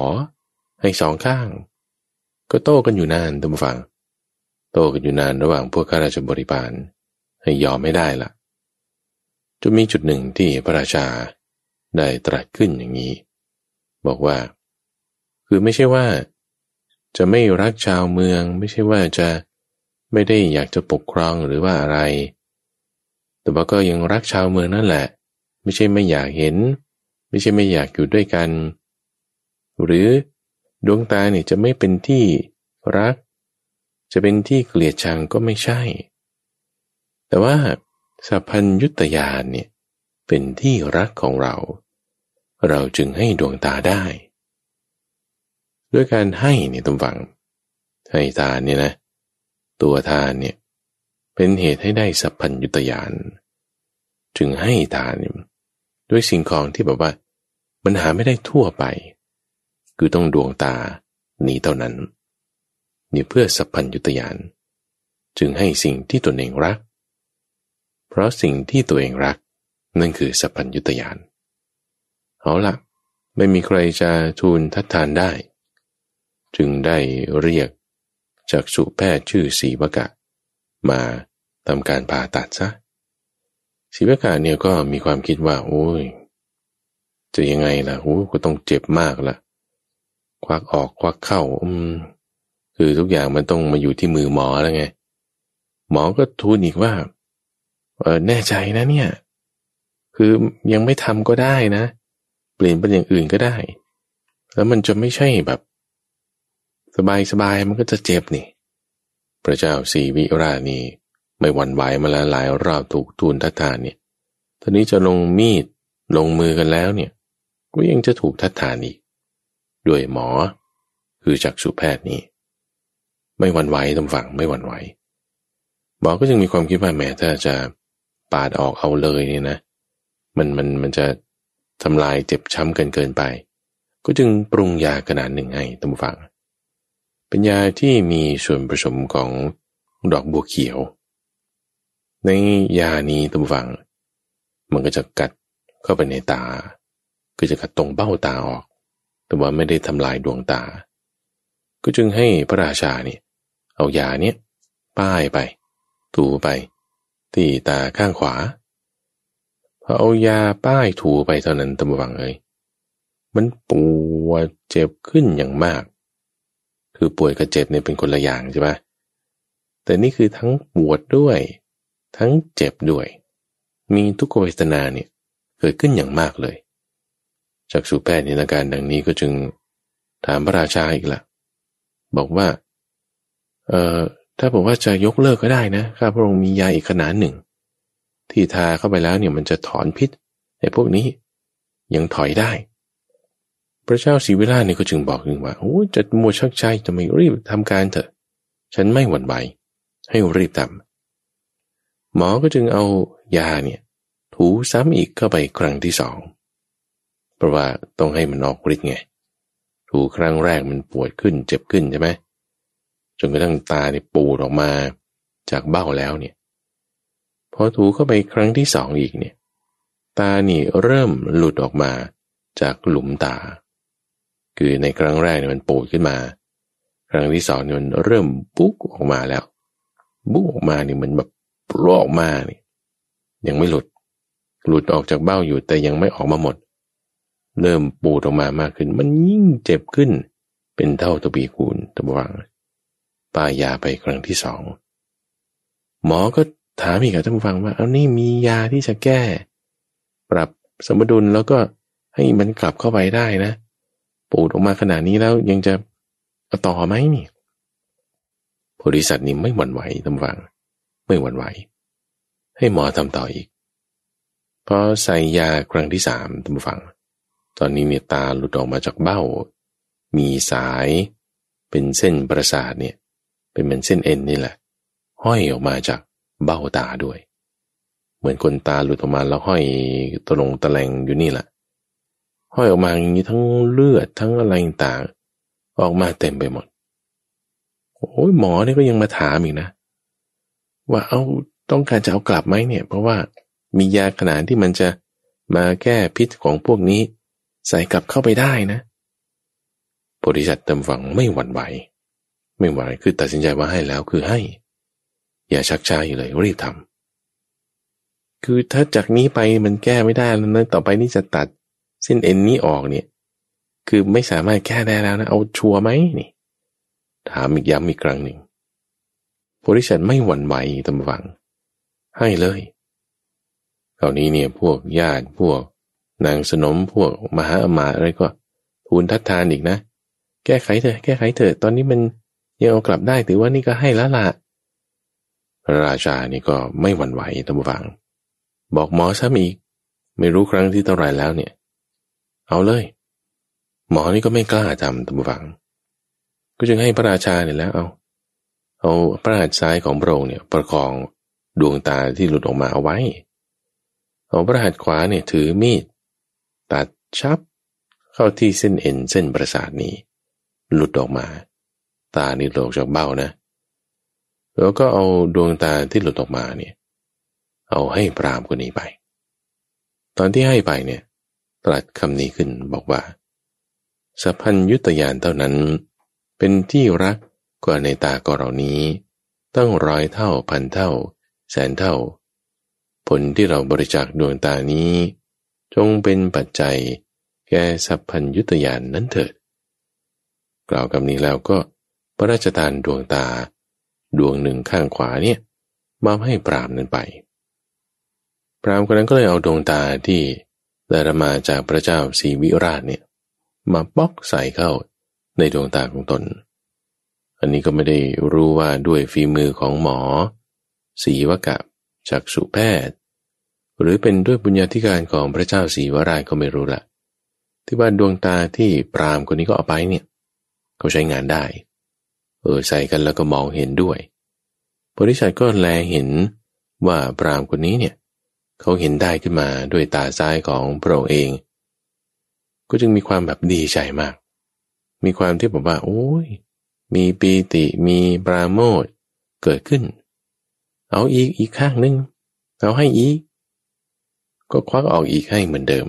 ให้สองข้าง ก็โต้กันอยู่นานท่านผู้ฟัง โต้กันอยู่นานระหว่างพวกข้าราชบริพารให้ยอมไม่ได้ละ่ะ จะมีจุดหนึ่งที่พระราชาได้ตรัสขึ้นอย่างนี้ บอกว่า คือไม่ใช่ว่า จะไม่รักชาวเมือง ไม่ใช่ว่าจะไม่ได้อยากจะปกครองหรือว่าอะไร แต่ว่าก็ยังรักชาวเมืองนั่นแหละ ไม่ใช่ไม่อยากเห็น ไม่ใช่ไม่อยากอยู่ด้วยกัน หรือดวงตาเนี่ยจะไม่เป็นที่รัก จะเป็นที่เกลียดชังก็ไม่ใช่ แต่ว่า สัพพัญยุตยานเนี่ยเป็นที่รักของเรา เราจึงให้ดวงตาได้ ด้วยการให้เนี่ยตุ้มฟัง ให้ทานเนี่ยนะ ตัวทานเนี่ยเป็นเหตุให้ได้สัพพัญยุตยาน จึงให้ทานเนี่ยด้วยสิ่งของที่แบบว่ามันหาไม่ได้ทั่วไป คือต้องดวงตานี้เท่านั้น นี่เพื่อสัพพัญยุตยาน จึงให้สิ่งที่ตนเองรัก เพราะสิ่งที่ตัวเองรัก นั่นคือสัพพัญญุตยานเอาละไม่มีใครจะทูลทัดทานได้ จึงได้เรียกจากสุแพทย์ชื่อสีวกะ มาทำการผ่าตัดซะสีวกะเนี่ยก็มีความคิดว่า โอ้ย จะยังไงล่ะโอ้ก็ต้องเจ็บมากละควักออกควักเข้า อืม คือทุกอย่างมันต้องมาอยู่ที่มือหมอแล้วไง หมอก็ทูลอีกว่า เออแน่ใจนะเนี่ย คือยังไม่ทำก็ได้นะ เปลี่ยนเป็นอย่างอื่นก็ได้ แล้วมันจะไม่ใช่แบบ สบายสบายมันก็จะเจ็บนี่ พระเจ้าสีวิราณีไม่หวั่นไหวมาแล้วหลายรอบถูกทูลทัดทานเนี่ยตอนนี้จะลงมีดลงมือกันแล้วเนี่ย ก็ยังจะถูกทัดทานอีก ด้วยหมอ คือจักษุแพทย์นี้ ไม่หวั่นไหวตำฝังไม่หวั่นไหวหมอก็จึงมีความคิดว่าแม้ถ้าจะ ปาดออกเอาเลยเนี่ยนะ มันมันมันจะทำลายเจ็บช้ำเกินเกินไป ก็จึงปรุงยาขนาดหนึ่งให้ตำฝัง เป็นยาที่มีส่วนผสมของดอกบัวเขียว ในยานี้ตำฝัง มันก็จะกัดเข้าไปในตา ก็จะกัดตรงเบ้าตาออก แต่ว่าไม่ได้ทำลายดวงตา ก็จึงให้พระราชาเนี่ยเอายาเนี้ยป้ายไป ถูไป ที่ตาข้างขวาพอเอายาป้ายถูไปเท่านั้นตำวังเลยมันปวดเจ็บขึ้นอย่างมาก คือป่วยกับเจ็บเนี่ยเป็นคนละอย่างใช่ไหมแต่นี่คือทั้งปวดด้วย ทั้งเจ็บด้วย มีทุกขเวทนาเนี่ยเกิดขึ้นอย่างมากเลยจากสุแพทย์ในอาการดังนี้ก็จึงถามพระราชาอีกละบอกว่า เอ่อ ถ้าบอกว่าจะยกเลิกก็ได้นะข้าพระองค์มียาอีกขนาดหนึ่ง ที่ทาเข้าไปแล้วเนี่ยมันจะถอนพิษไอ้พวกนี้ยังถอยได้ พระเจ้าศรีวิลาเนี่ยก็จึงบอกึงว่าโอ้จะมัวชักใจจะไม่รีบทำการเถอะ ฉันไม่หวั่นไหวให้รีบทำหมอก็จึงเอายาเนี่ยถูซ้ำอีกเข้าไปครั้งที่สองเพราะว่าต้องให้มันออกฤทธิ์ไงถูครั้งแรกมันปวดขึ้นเจ็บขึ้นใช่ไหม จนกระทั่งตาเนี่ยปูดออกมาจากเบ้าแล้วเนี่ยพอถูเข้าไปครั้งที่สองอีกเนี่ยตานี่เริ่มหลุดออกมาจากหลุมตา คือในครั้งแรกเนี่ยมันปูดขึ้นมา ครั้งที่สองเนี่ยมันเริ่มปุ๊กออกมาแล้วบุ๊กออกมาเนี่ยมันแบบปลอกมาเนี่ยยังไม่หลุด หลุดออกจากเบ้าอยู่แต่ยังไม่ออกมาหมด เริ่มปูดออกมามากขึ้น มันยิ่งเจ็บขึ้น เป็นเท่าตะบีคูณตะบวัง ป้ายาไปครั้งที่สอง หมอก็ถามอีกท่านผู้ฟังว่าเอานี่มียาที่จะแก้ ปรับสมดุลแล้วก็ให้มันกลับเข้าไปได้นะปูดออกมาขนาดนี้แล้วยังจะต่อไหมนี่โพธิสัตว์นี่ไม่หวั่นไหวท่านฟัง ไม่หวั่นไหว ให้หมอทำต่ออีกพอใส่ยาครั้งที่สามท่านฟัง ตอนนี้เนี่ยตาหลุดออกมาจากเบ้า มีสายเป็นเส้นประสาทเนี่ย เป็นเหมือนเส้นเอ็นนี่แหละ ห้อยออกมาจากเบ้าตาด้วย เหมือนคนตาหลุดออกมาแล้วห้อยตะลงตะแลงอยู่นี่แหละห้อยออกมาอย่างนี้ทั้งเลือดทั้งอะไรต่างออกมาเต็มไปหมด โอ้ยหมอเนี่ยก็ยังมาถามอีกนะ ว่าเอาต้องการจะเอากลับไหมเนี่ย เพราะว่ามียาขนาดที่มันจะมาแก้พิษของพวกนี้ ใส่กลับเข้าไปได้นะโพธิสัตเต็มฝังไม่หวั่นไหว ไม่ไหวคือตัดสินใจว่าให้แล้วคือให้ อย่าชักช้าอยู่เลยรีบทำคือถ้าจากนี้ไปมันแก้ไม่ได้แล้วนะต่อไปนี่จะตัดเส้นเอ็นนี้ออกเนี่ย คือไม่สามารถแก้ได้แล้วนะ เอาชัวร์ไหมนี่ ถามอีกย้ำอีกครั้งหนึ่งบริษัทไม่หวั่นไหวตำวัง ให้เลยคราวนี้เนี่ยพวกญาติพวก นางสนมพวกมหาอมาอะไรก็ทูลทัดทานอีกนะ แก้ไขเถอะแก้ไขเถอะตอนนี้มัน ยังเอากลับได้ถือว่านี่ก็ให้แล้วละพระราชานี่ก็ไม่หวั่นไหวตั้งฟัง บอกหมอซ้ำอีก ไม่รู้ครั้งที่เท่าไรแล้วเนี่ย เอาเลย หมอนี่ก็ไม่กล้าทำตั้งฟัง ก็จึงให้พระราชาเนี่ยแล้วเอา เอาพระหัตถ์ซ้ายของพระองค์เนี่ยประคองดวงตาที่หลุดออกมาเอาไว้ เอาพระหัตถ์ขวาเนี่ยถือมีด ตัดชับ เข้าที่เส้นเอ็นเส้นประสาทนี้ หลุดออกมา ตานี่หลุดออกจากเบ้านะ แล้วก็เอาดวงตาที่หลุดออกมาเนี่ยเอาให้พรามคนนี้ไป ตอนที่ให้ไปเนี่ยตรัสคำนี้ขึ้นบอกว่าสัพพัญยุตยานเท่านั้น เป็นที่รักกว่าในตากรณีตั้งร้อยเท่าพันเท่า แสนเท่า ผลที่เราบริจาคดวงตานี้ จงเป็นปัจจัย แก่สัพพัญยุตยานนั้นเถิด กล่าวกับนี้แล้วก็ ระราชทานดวงตา ดวงหนึ่งข้างขวาเนี่ยมาให้ปรามนั้นไป ปรามคนนั้นก็เลยเอาดวงตาที่ได้รมาจากพระเจ้าศรีวิราชเนี่ยมาป๊อกใส่เข้าในดวงตาของตน อันนี้ก็ไม่ได้รู้ว่าด้วยฝีมือของหมอ ศีวกะจักสุแพทย์ หรือเป็นด้วยบุญญาธิการของพระเจ้าศรีวราชก็ไม่รู้ละที่ว่าดวงตาที่ปรามคนนี้ก็เอาไปเนี่ย เขาใช้งานได้ เออใส่กันแล้วก็มองเห็นด้วยบริษัทก็แลเห็นว่าปรามคนนี้เนี่ยเขาเห็นได้ขึ้นมาด้วยตาซ้ายของพระองค์เอง ก็จึงมีความแบบดีใจมาก มีความที่บอกว่า โอ้ย มีปีติมีปราโมทเกิดขึ้น เอาอีกอีกข้างนึง เอาให้อีก ก็ควักออกอีกให้เหมือนเดิม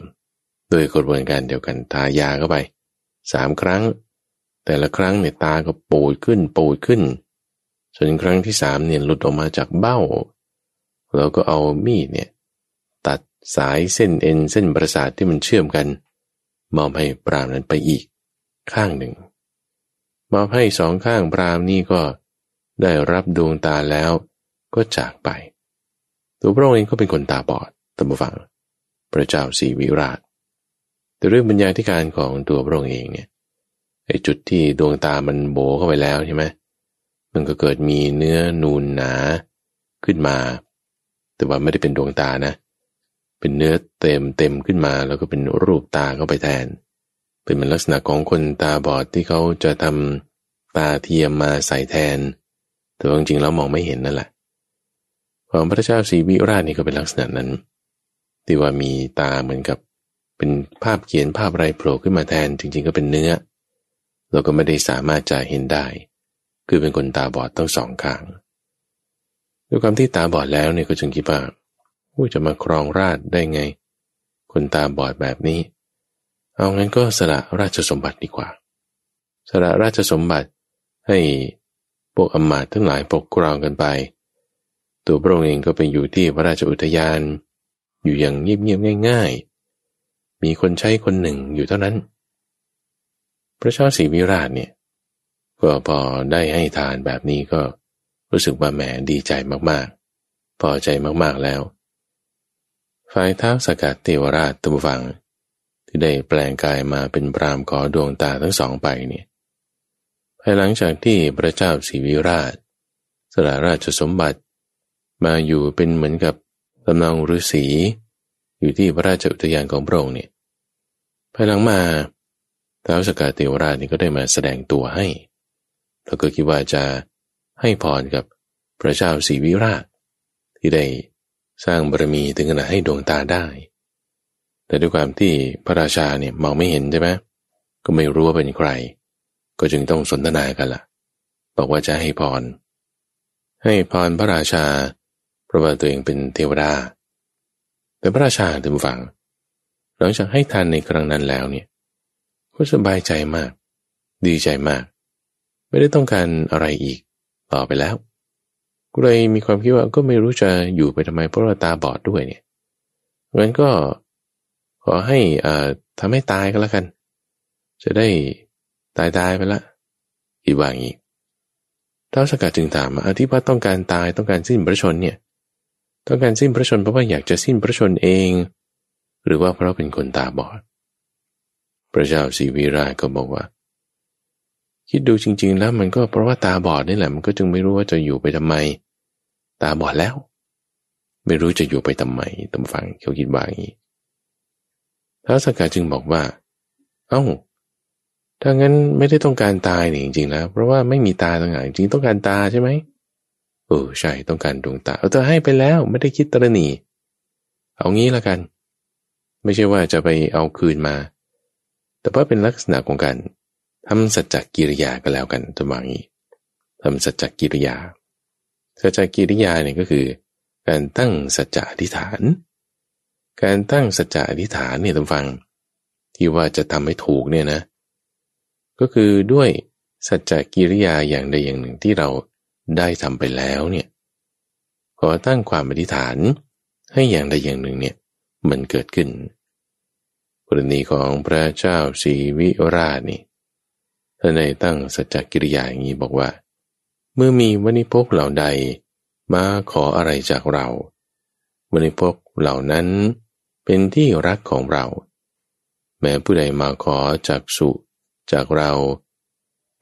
โดยกระบวนการเดียวกันทายาเข้าไปสามครั้ง แต่ละครั้งเนี่ยตาก็ปูดขึ้นปูดขึ้นส่วนครั้งที่สามเนี่ยหลุดออกมาจากเบ้า แล้วก็เอามีดเนี่ยตัดสายเส้นเอ็นเส้นประสาทที่มันเชื่อมกันมอบให้ปรามนั้นไปอีก ข้างหนึ่งมอบให้สองข้างปรามนี่ก็ได้รับดวงตาแล้วก็จากไป ตัวพระองค์เองก็เป็นคนตาบอดตัมบฟัง พระเจ้าสีวิราช แต่เรื่องบรรยายที่การของตัวพระองค์เองเนี่ย ไอ้จุดที่ดวงตามันโบเข้าไปแล้วใช่ไหมมันก็เกิดมีเนื้อนูนหนาขึ้นมา แต่ว่าไม่ได้เป็นดวงตานะ เป็นเนื้อเต็มเต็มขึ้นมาแล้วก็เป็นรูปตาเข้าไปแทน เป็นมันลักษณะของคนตาบอดที่เขาจะทำตาเทียมมาใส่แทน แต่จริงๆแล้วมองไม่เห็นนั่นแหละของพระเจ้าศรีวิราชนี่ก็เป็นลักษณะนั้น ที่ว่ามีตาเหมือนกับ เป็นภาพเขียนภาพอะไรโผล่ขึ้นมาแทนจริง ๆ ก็เป็นเนื้อ เราก็ไม่ได้สามารถจะเห็นได้ คือเป็นคนตาบอดทั้งสองข้างด้วยความที่ตาบอดแล้วเนี่ยก็จึงคิดว่าจะมาครองราชได้ไง คนตาบอดแบบนี้ เอางั้นก็สละราชสมบัติดีกว่า สละราชสมบัติให้พวกอมาตย์ทั้งหลายปกครองกันไป ตัวพระองค์เองก็ไปอยู่ที่พระราชอุทยาน อยู่อย่างเงียบๆง่าย ๆ มีคนใช้คนหนึ่งอยู่เท่านั้น พระเจ้าศรีวิราชเนี่ยก็พอได้ให้ทานแบบนี้ก็รู้สึกว่าแหมดีใจมากๆ พอใจมากๆแล้ว ฝ่ายเท้าสกัดเทวราชตุฟัง ที่ได้แปลงกายมาเป็นปรามขอดวงตาทั้งสองไปเนี่ยภายหลังจากที่พระเจ้าศรีวิราช สละราชสมบัติ มาอยู่เป็นเหมือนกับตำนองฤาษีอยู่ที่พระราชอุทยานของพระองค์เนี่ยภายหลังมา ท้าวสกัดเทวราชนี่ก็ได้มาแสดงตัวให้ แล้วก็คิดว่าจะให้พรกับพระเจ้าศรีวิราช ที่ได้สร้างบารมีถึงขนาดให้ดวงตาได้ แต่ด้วยความที่พระราชาเนี่ยมองไม่เห็นใช่ไหมก็ไม่รู้ว่าเป็นใคร ก็จึงต้องสนทนากันละ่ะ บอกว่าจะให้พร ให้พรพระราชาเพราะว่าตัวเองเป็นเทวดา แต่พระราชาถึงฟัง หลังจากให้ทานในครั้งนั้นแล้วเนี่ย ก็สบายใจมาก ดีใจมาก ไม่ได้ต้องการอะไรอีก ต่อไปแล้วกูเลยมีความคิดว่าก็ไม่รู้จะอยู่ไปทำไมเพราะว่าตาบอดด้วยเนี่ยงั้นก็ขอให้อ่าทำให้ตายก็แล้วกัน จะได้ตายตายไปละอีกว่างี้ท้าวสกัดจึงถามอาที่ว่าต้องการตายต้องการสิ้นพระชนเนี่ยต้องการสิ้นพระชนเพราะว่าอยากจะสิ้นพระชนเอง หรือว่าเพราะเป็นคนตาบอด พระเจ้าศรีวิราชก็บอกว่า คิดดูจริง ๆ แล้วมันก็เพราะว่าตาบอดนี่แหละมันก็จึงไม่รู้ว่าจะอยู่ไปทำไม ตาบอดแล้วไม่รู้จะอยู่ไปทำไมตำฟังเขาคิดว่าอย่างนี้ท้าวสกาจึงบอกว่า เอา้า ถ้างั้นไม่ได้ต้องการตายนี่จริงๆแล้วเพราะว่าไม่มีตาต่างหากจริงต้องการตาใช่ไหมเออใช่ต้องการดวงตา เอาเธอให้ไปแล้วไม่ได้คิดตระหนีเอางี้ละกัน ไม่ใช่ว่าจะไปเอาคืนมา แต่ว่าเป็นลักษณะของการทำสัจจกิริยาก็แล้วกันตัวว่างี้ทำสัจจกิริยา สัจจกิริยาเนี่ยก็คือ การตั้งสัจจะอธิษฐาน การตั้งสัจจะอธิษฐานเนี่ยท่านฟัง ที่ว่าจะทำให้ถูกเนี่ยนะ ก็คือด้วยสัจจกิริยาอย่างใดอย่างหนึ่งที่เราได้ทำไปแล้วเนี่ยขอตั้งความอธิษฐานให้อย่างใดอย่างหนึ่งเนี่ยมันเกิดขึ้น รณีของพระเจ้าสีวิราชนี่ท่านได้ตั้งสัจจกิริยาอย่างนี้บอกว่า เมื่อมีวันิพกเหล่าใดมาขออะไรจากเราวันิพกเหล่านั้นเป็นที่รักของเรา แม้ผู้ใดมาขอจากสุจากเรา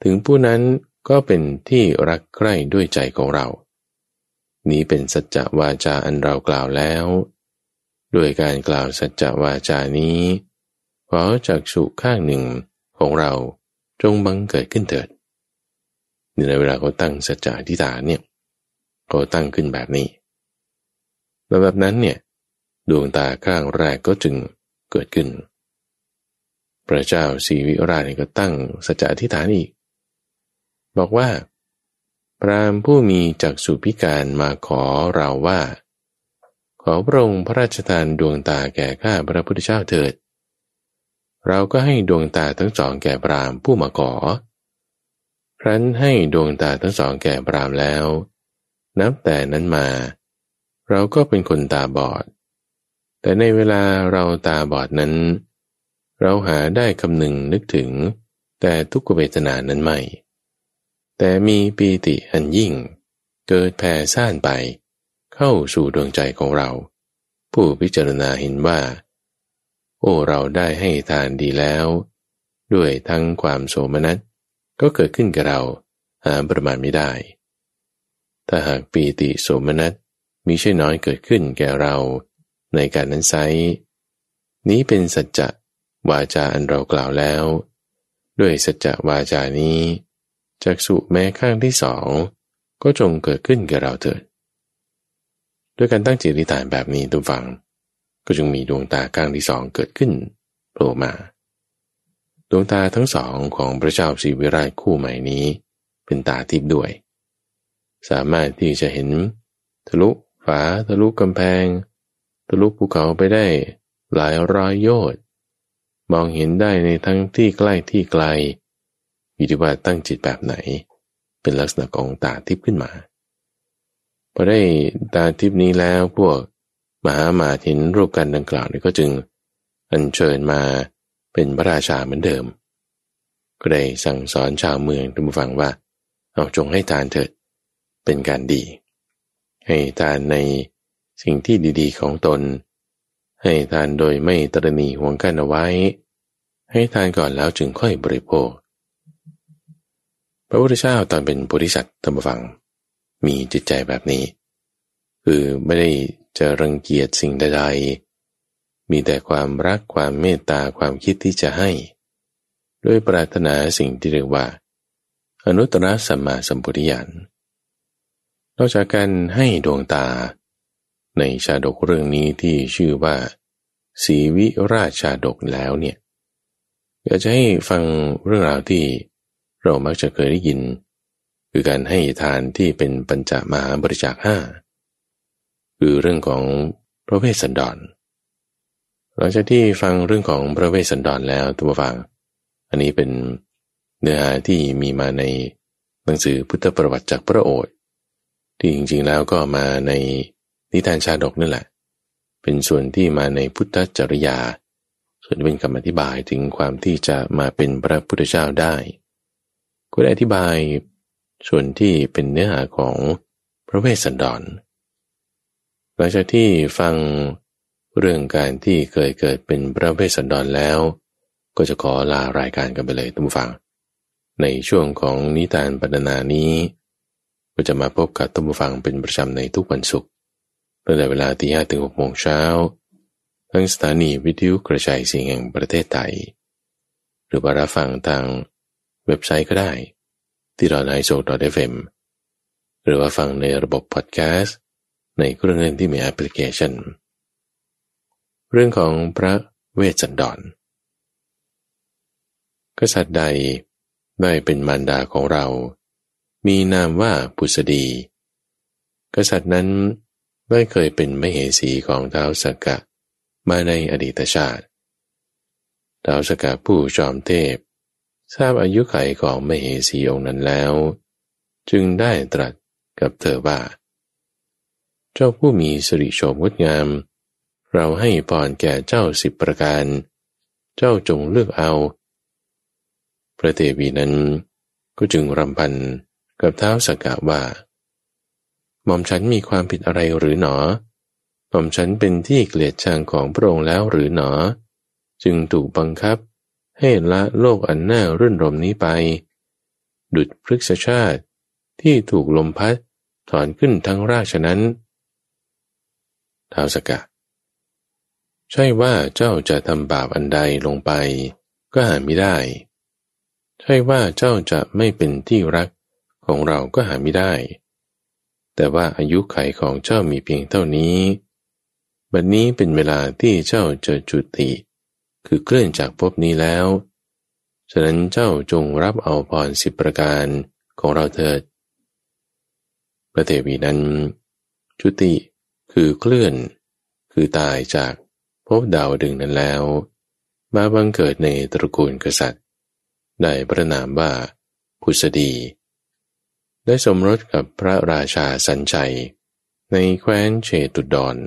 ถึงผู้นั้นก็เป็นที่รักใคร่ด้วยใจของเรา นี้เป็นสัจจวาจาอันเรากล่าวแล้ว ด้วยการกล่าวสัจจวาจานี้ ขอจากสุข้างหนึ่งของเราจงบังเกิดขึ้นเถิดในเวลาเขาตั้งสัจจะอธิษฐานเนี่ยเขาตั้งขึ้นแบบนี้แล้วแบบนั้นเนี่ยดวงตาข้างแรกก็จึงเกิดขึ้น พระเจ้าสีวิราชก็ตั้งสัจจะอธิษฐานอีก บอกว่า พรามผู้มีจักสุพิการมาขอเราว่า ขอพระองค์พระราชทานดวงตาแก่ข้าพระพุทธเจ้าเถิด เราก็ให้ดวงตาทั้งสองแก่พรามผู้มาขอ ครั้นให้ดวงตาทั้งสองแก่พรามแล้ว นับแต่นั้นมา เราก็เป็นคนตาบอด แต่ในเวลาเราตาบอดนั้น เราหาได้คำหนึ่งนึกถึง แต่ทุกขเวทนานั้นไม่ แต่มีปีติอันยิ่ง เกิดแผ่ซ่านไป เข้าสู่ดวงใจของเรา ผู้พิจารณาเห็นว่า โอ้เราได้ให้ทานดีแล้ว ด้วยทั้งความโสมนัสก็เกิดขึ้นกับเราหาประมาณไม่ได้ ถ้าหากปีติโสมนัสมีใช่น้อยเกิดขึ้นแก่เราในการนั้นไซนี้เป็นสัจจะวาจาอันเรากล่าวแล้ว ด้วยสัจจะวาจานี้จากสุแม้ข้างที่สองก็จงเกิดขึ้นแกับเราเถิด ด้วยการตั้งจิตอธิฐานแบบนี้ทุกฝัง ก็จึงมีดวงตาข้างที่สองเกิดขึ้นโผล่มา ดวงตาทั้งสองของพระเจ้าสีวิราชคู่ใหม่นี้ เป็นตาทิพย์ด้วย สามารถที่จะเห็น ทะลุฝาทะลุกำแพง ทะลุภูเขาไปได้หลายร้อยโยชน์มองเห็นได้ในทั้งที่ใกล้ที่ไกลอยู่ที่ว่าตั้งจิตแบบไหน เป็นลักษณะของตาทิพย์ขึ้นมาพอได้ตาทิพย์นี้แล้วพวก มหามาเห็นรูปกันดังกล่าวนี่ก็จึง อัญเชิญมาเป็นพระราชาเหมือนเดิม ก็ได้สั่งสอนชาวเมืองทุกฝังว่า เอาจงให้ทานเถิดเป็นการดี ให้ทานในสิ่งที่ดีๆของตน ให้ทานโดยไม่ตรณีห่วงกันเอาไว้ ให้ทานก่อนแล้วจึงค่อยบริโภค พระพุทธเจ้าตอนเป็นบริษัทธรรมฟัง มีจิตใจแบบนี้ คือไม่ได้ จะรังเกียจสิ่งใดๆ มีแต่ความรักความเมตตาความคิดที่จะให้ ด้วยปรารถนาสิ่งที่เรียกว่า อนุตตรสัมมาสัมพุทธิญาณนอกจากการให้ดวงตา ในชาดกเรื่องนี้ที่ชื่อว่า สีวิราชชาดกแล้วเนี่ยอยากจะให้ฟังเรื่องราวที่เรามักจะเคยได้ยิน คือการให้ทานที่เป็นปัญจมหาบริจาคห้า คือเรื่องของพระเวสสันดร หลังจากที่ฟังเรื่องของพระเวสสันดรแล้วตัวฟัง อันนี้เป็นเนื้อหาที่มีมาในหนังสือพุทธประวัติจากพระโอษฐ์ที่จริงๆแล้วก็มาในนิทานชาดกนั่นแหละ เป็นส่วนที่มาในพุทธจริยา ส่วนเป็นคำอธิบายถึงความที่จะมาเป็นพระพุทธเจ้าได้ก็ได้อธิบายส่วนที่เป็นเนื้อหาของพระเวสสันดร หลังจากที่ฟังเรื่องการที่เคยเกิดเป็นพระเวสสันดรแล้ว ก็จะขอลารายการกันไปเลยทุกฟัง ในช่วงของนิทานปรรนานี้ ก็จะมาพบกับทุกฟังเป็นประจำในทุกวันศุกร์ตั้งแต่เวลาตีห้ถึงหกโมงเช้าทั้งสถานีวิทยุกระจายเสียงแห่งประเทศไทย หรือว่ารับฟังทางเว็บไซต์ก็ได้ ที่เราไนโซดอทเฟมหรือว่าฟังในระบบพอดแคสต์ ในเครื่องเล่นที่มีแอปพลิเคชัน เรื่องของพระเวชสันดร กษัตริย์ใดได้เป็นมารดาของเรา มีนามว่าปุษดี กษัตริย์นั้นไม่เคยเป็นมเหสีของท้าวสกกะมาในอดีตชาติท้าวสกกะผู้จอมเทพ ทราบอายุไขของมเหสีองค์นั้นแล้ว จึงได้ตรัสกับเธอว่า เจ้าผู้มีสิริโฉมงดงาม เราให้พรแก่เจ้าสิบประการ เจ้าจงเลือกเอา พระเทวีนั้นก็จึงรำพันกับเท้าสกกะว่าหม่อมฉันมีความผิดอะไรหรือหนอหม่อมฉันเป็นที่เกลียดชังของพระองค์แล้วหรือหนอ จึงถูกบังคับให้ละโลกอันน่ารื่นรมนี้ไป ดุดพฤกษชาติที่ถูกลมพัดถอนขึ้นทั้งราชนั้น ท้าวสกะ ใช่ว่าเจ้าจะทำบาปอันใดลงไปก็หาไม่ได้ ใช่ว่าเจ้าจะไม่เป็นที่รักของเราก็หาไม่ได้ แต่ว่าอายุไขของเจ้ามีเพียงเท่านี้ บัดนนี้เป็นเวลาที่เจ้าจะจุติ คือเคลื่อนจากภพนี้แล้ว ฉะนั้นเจ้าจงรับเอาพรสิบประการของเราเถิด พระเทวีนั้น จุติ คือเคลื่อน คือตายจากภพดาวดึงนั้นแล้ว มาบังเกิดในตระกูลกษัตริย์ ได้พระนามว่าพุษดี ได้สมรสกับพระราชาสัญชัย ในแคว้นเชตุดร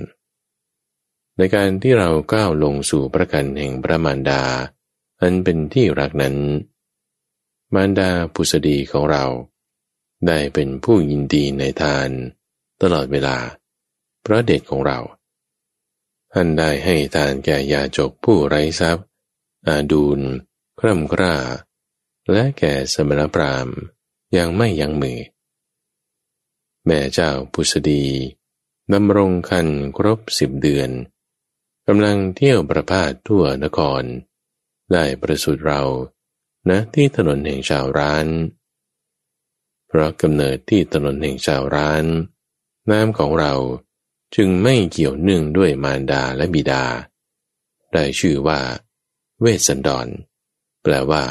ในการที่เราก้าวลงสู่ประกันแห่งพระมารดา อันเป็นที่รักนั้น มารดาพุษดีของเรา ได้เป็นผู้ยินดีในทาน ตลอดเวลา พระเด็กของเราท่านได้ให้ทานแก่ยาจกผู้ไร้ทรัพย์ อาดูลคร่ำกร้า และแก่สมณพราหมณ์ยังไม่ยังมือ แม่เจ้าพุษดีดำรงคันครบสิบเดือนกำลังเที่ยวประพาสทั่วนคร ได้ประสูติเรานะที่ถนนแห่งชาวร้าน เพราะกำเนิดที่ถนนแห่งชาวร้าน น้ำของเรา จึงไม่เกี่ยวเนื่องด้วยมารดาและบิดา ได้ชื่อว่า เวสสันดร แปลว่า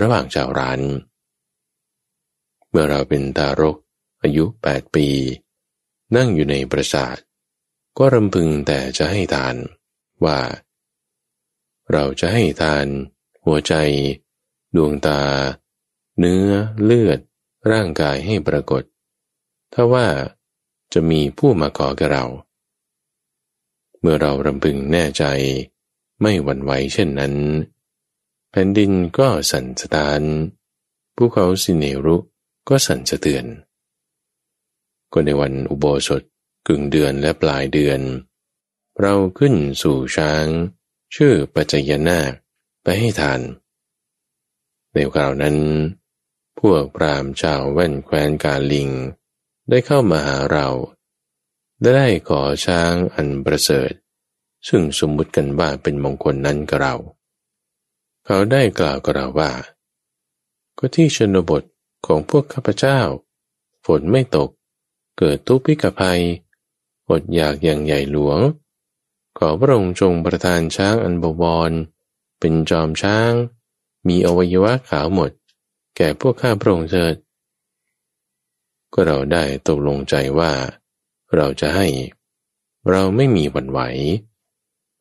ระหว่างชาวร้าน เมื่อเราเป็นตารก อายุแปดปี นั่งอยู่ในปราสาท ก็รำพึงแต่จะให้ทานว่า เราจะให้ทาน หัวใจ ดวงตา เนื้อ เลือด ร่างกายให้ปรากฏ ถ้าว่า จะมีผู้มาขอกับเรา เมื่อเรารำพึงแน่ใจไม่หวั่นไหวเช่นนั้น แผ่นดินก็สั่นสะท้านภูเขาสิเนรุก็สั่นสะเทือน ก็ในวันอุโบสถกึ่งเดือนและปลายเดือน เราขึ้นสู่ช้าง ชื่อปัจจยนาคไปให้ทาน ในคราวนั้น พวกพรามชาวแว่นแคว้นกาลิง ได้เข้ามาหาเรา ได้ขอช้างอันประเสริฐ ซึ่งสมมุติกันว่าเป็นมงคลนั้นกับเรา เขาได้กล่าวกับเราว่า ก็ที่ชนบทของพวกข้าพเจ้า ฝนไม่ตก เกิดทุพพิกภัย อดอยากอย่างใหญ่หลวง ขอพระองค์จงประทานช้างอันบวร เป็นจอมช้าง มีอวัยวะขาวหมด แก่พวกข้าพระองค์เถิด ก็เราได้ตกลงใจว่า เราจะให้ เราไม่มีวันไหว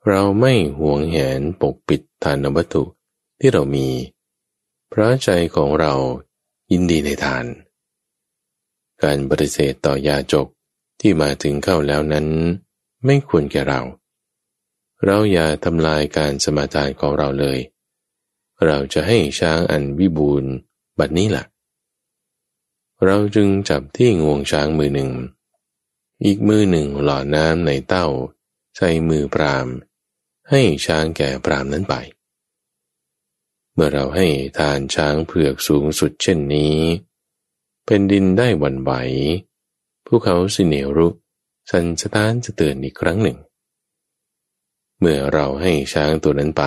เราไม่หวงแหนปกปิดทานวัตถุที่เรามี พระใจของเรายินดีในทาน การปฏิเสธต่อยาจกที่มาถึงเข้าแล้วนั้น ไม่ควรแก่เรา เราอย่าทำลายการสมาทานของเราเลย เราจะให้ช้างอันวิบูรณ์บัดนี้ละ่ะ เราจึงจับที่งวงช้างมือหนึ่ง อีกมือหนึ่งหล่อน้ำในเต้า ใส่มือปราม ให้ช้างแก่ปรามนั้นไป เมื่อเราให้ทานช้างเผือกสูงสุดเช่นนี้ เป็นดินได้วันไหวภูเขาสิเนรุสันสตานจะเตือนอีกครั้งหนึ่ง เมื่อเราให้ช้างตัวนั้นไป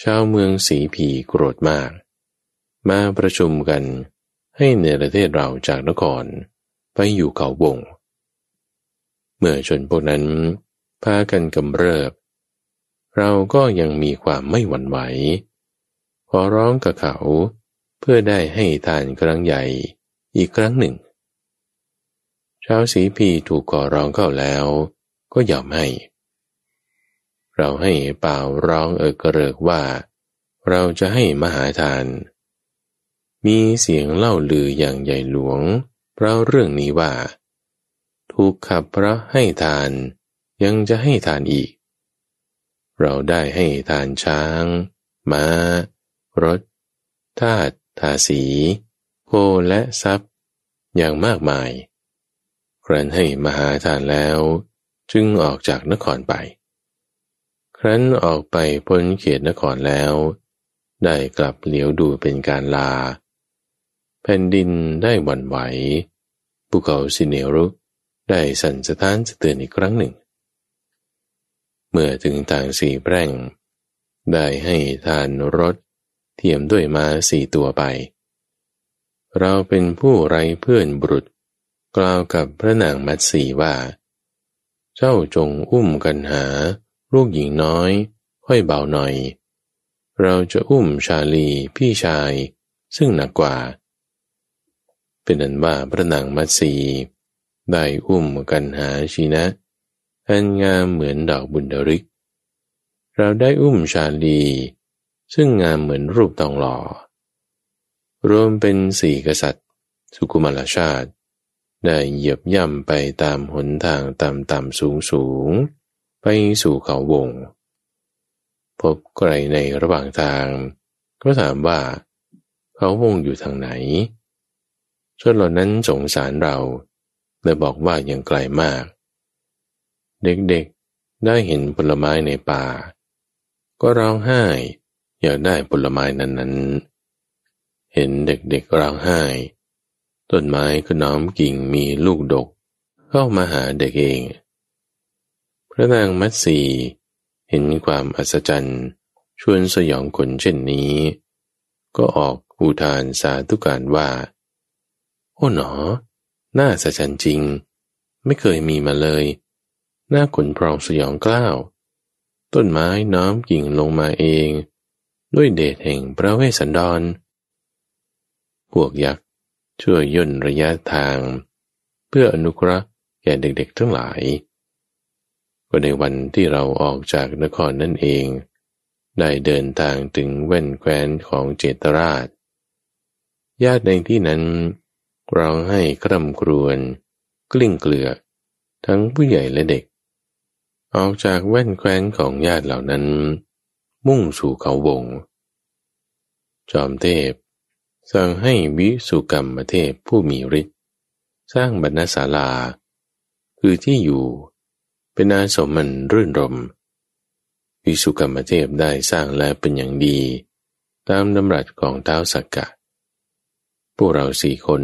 ชาวเมืองสีผีโกรธมาก มาประชุมกัน ให้เนประเทศเราจากนครไปอยู่เขาวง เมื่อชนพวกนั้นพากันกำเริบ เราก็ยังมีความไม่หวั่นไหว ขอร้องกับเขาเพื่อได้ให้ทานครั้งใหญ่อีกครั้งหนึ่ง ชาวสีพีถูกก่อร้องเข้าแล้วก็ยอมให้ เราให้เป่าร้องเอกเริกว่า เราจะให้มหาทาน มีเสียงเล่าลืออย่างใหญ่หลวงเพราเรื่องนี้ว่า ถูกขับพระให้ทานยังจะให้ทานอีก เราได้ให้ทานช้าง มา้า รถ ทาตทาสี โคและทรัพย์ อย่างมากมาย ครั้นให้มหาทานแล้ว จึงออกจากนครไป ครั้นออกไปพ้นเขตนครแล้ว ได้กลับเหลียวดูเป็นการลา แผ่นดินได้หวั่นไหวภูเขาสิเนรุได้สั่นสะท้านสะเตือนอีกครั้งหนึ่ง เมื่อถึงทางสีแปร่ง ได้ให้ทานรถเทียมด้วยมาสี่ตัวไป เราเป็นผู้ไรเพื่อนบุรุษ กล่าวกับพระนางมัตสีว่า เจ้าจงอุ้มกันหา ลูกหญิงน้อย ค่อยเบาหน่อย เราจะอุ้มชาลีพี่ชาย ซึ่งหนักกว่า เป็นอันว่าพระนางมัตสีได้อุ้มกันหาชีนะ อันงามเหมือนดอกบุญดริก เราได้อุ้มชาลี ซึ่งงามเหมือนรูปตองหล่อรวมเป็นสี่กษัตริย์ สุกุมารชาติ ได้เหยียบย่ำไปตามหนทางต่ำต่ำสูงสูงไปสู่เขาวง พบใครในระหว่างทาง ก็ถามว่า เขาวงอยู่ทางไหน ชนเหล่านั้นสงสารเราและบอกว่ายังไกลมาก เด็กๆได้เห็นผลไม้ในป่า ก็ร้องไห้อยากได้ผลไม้นั้นๆ เห็นเด็กๆร้องไห้ ต้นไม้ก็น้อมกิ่งมีลูกดก เข้ามาหาเด็กเอง พระนางมัตสีเห็นความอัศจรรย์ชวนสยองขนเช่นนี้ ก็ออกอุทานสาธุการว่า โอ้หนอ น่าสะจันจริง ไม่เคยมีมาเลย หน้าขนพรองสยองกล้าว ต้นไม้น้อมกิ่งลงมาเอง ด้วยเดชแห่งพระเวสสันดร พวกยักษ์ช่วยย่นระยะทาง เพื่ออนุเคราะห์แก่เด็กๆทั้งหลาย ก็ในวันที่เราออกจากนครนั่นเอง ได้เดินทางถึงแว่นแคว้นของเจตราช ญาติในที่นั้น ร้องให้คร่ำครวญกลิ้งเกลือ ทั้งผู้ใหญ่และเด็ก ออกจากแว่นแคว้นของญาติเหล่านั้น มุ่งสู่เขาวง จอมเทพ สั่งให้วิสุกรรมเทพผู้มีฤทธิ์สร้างบรรณศาลา คือที่อยู่เป็นอาสมมันรื่นรม วิสุกรรมเทพได้สร้างแล้วเป็นอย่างดี ตามดำรัสของเท้าสักกะ พวกเราสี่คน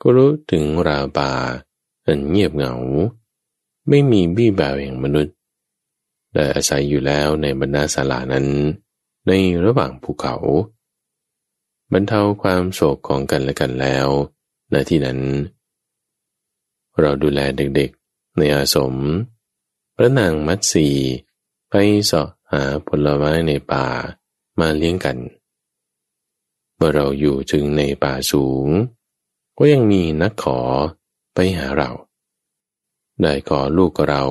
ก็รู้ถึงราวป่าอันเงียบเหงา ไม่มีบี้บ่าวแห่งมนุษย์ ได้อาศัยอยู่แล้วในบรรณาศาลานั้น ในระหว่างภูเขา บรรเทาความโศกของกันและกันแล้วณที่นั้น เราดูแลเด็กๆ ในอาสม พระนางมัตสีไปสาะหาผลไม้ในป่ามาเลี้ยงกัน เมื่อเราอยู่ถึงในป่าสูง ก็ยังมีนักขอไปหาเรา ได้ขอลูกเรา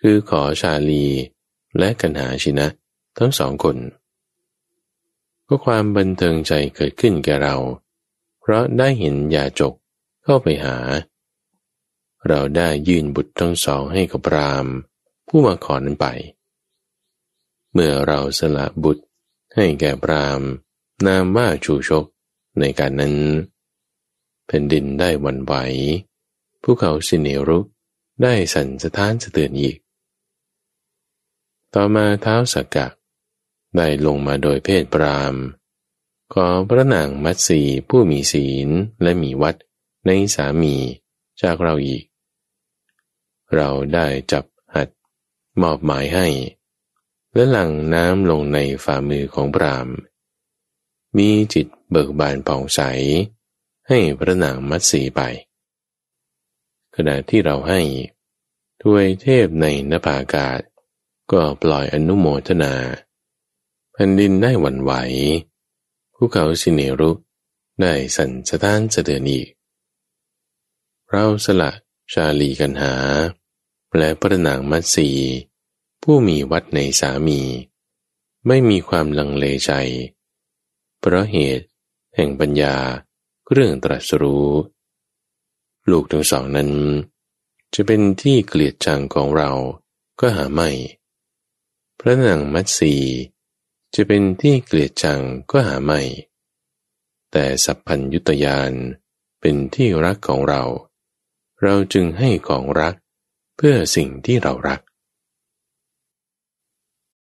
คือขอชาลีและกันหาชินะทั้งสองคน ก็ความบันเทิงใจเกิดขึ้นแก่เรา เพราะได้เห็นยาจกเข้าไปหา เราได้ยื่นบุตรทั้งสองให้กับรามผู้มาขอนั้นไป เมื่อเราสละบุตรให้แก่พรามนามว่าชูชกในการนั้น ผ่นดินได้วันไหวภูเขาสิเนรุได้สั่นสะท้านสะเตือนอีก ต่อมาเท้าสักกะ ได้ลงมาโดยเพศปรามขอพระนางมัตสีผู้มีศีลและมีวัดในสามีจากเราอีก เราได้จับหัดมอบหมายให้ และหลั่งน้ำลงในฝ่ามือของพรามมีจิตเบิกบานผ่องใส ให้พระนางมัตสีไป ขณะที่เราให้ทวยเทพในนภาอากาศ ก็ปล่อยอนุโมทนาแผ่นดินได้หวั่นไหวภูเขาสิเนรุได้สั่นสะท้านสะเดือนอีก เราสละชาลีกันหา และพระนางมัตสี ผู้มีวัดในสามี ไม่มีความลังเลใจ เพราะเหตุแห่งปัญญา เรื่องตรัสรู้ ลูกทั้งสองนั้น จะเป็นที่เกลียดชังของเราก็หาไม่ พระนางมัตสีจะเป็นที่เกลียดชังก็หาไม่ แต่สัพพัญยุตยานเป็นที่รักของเรา เราจึงให้ของรักเพื่อสิ่งที่เรารัก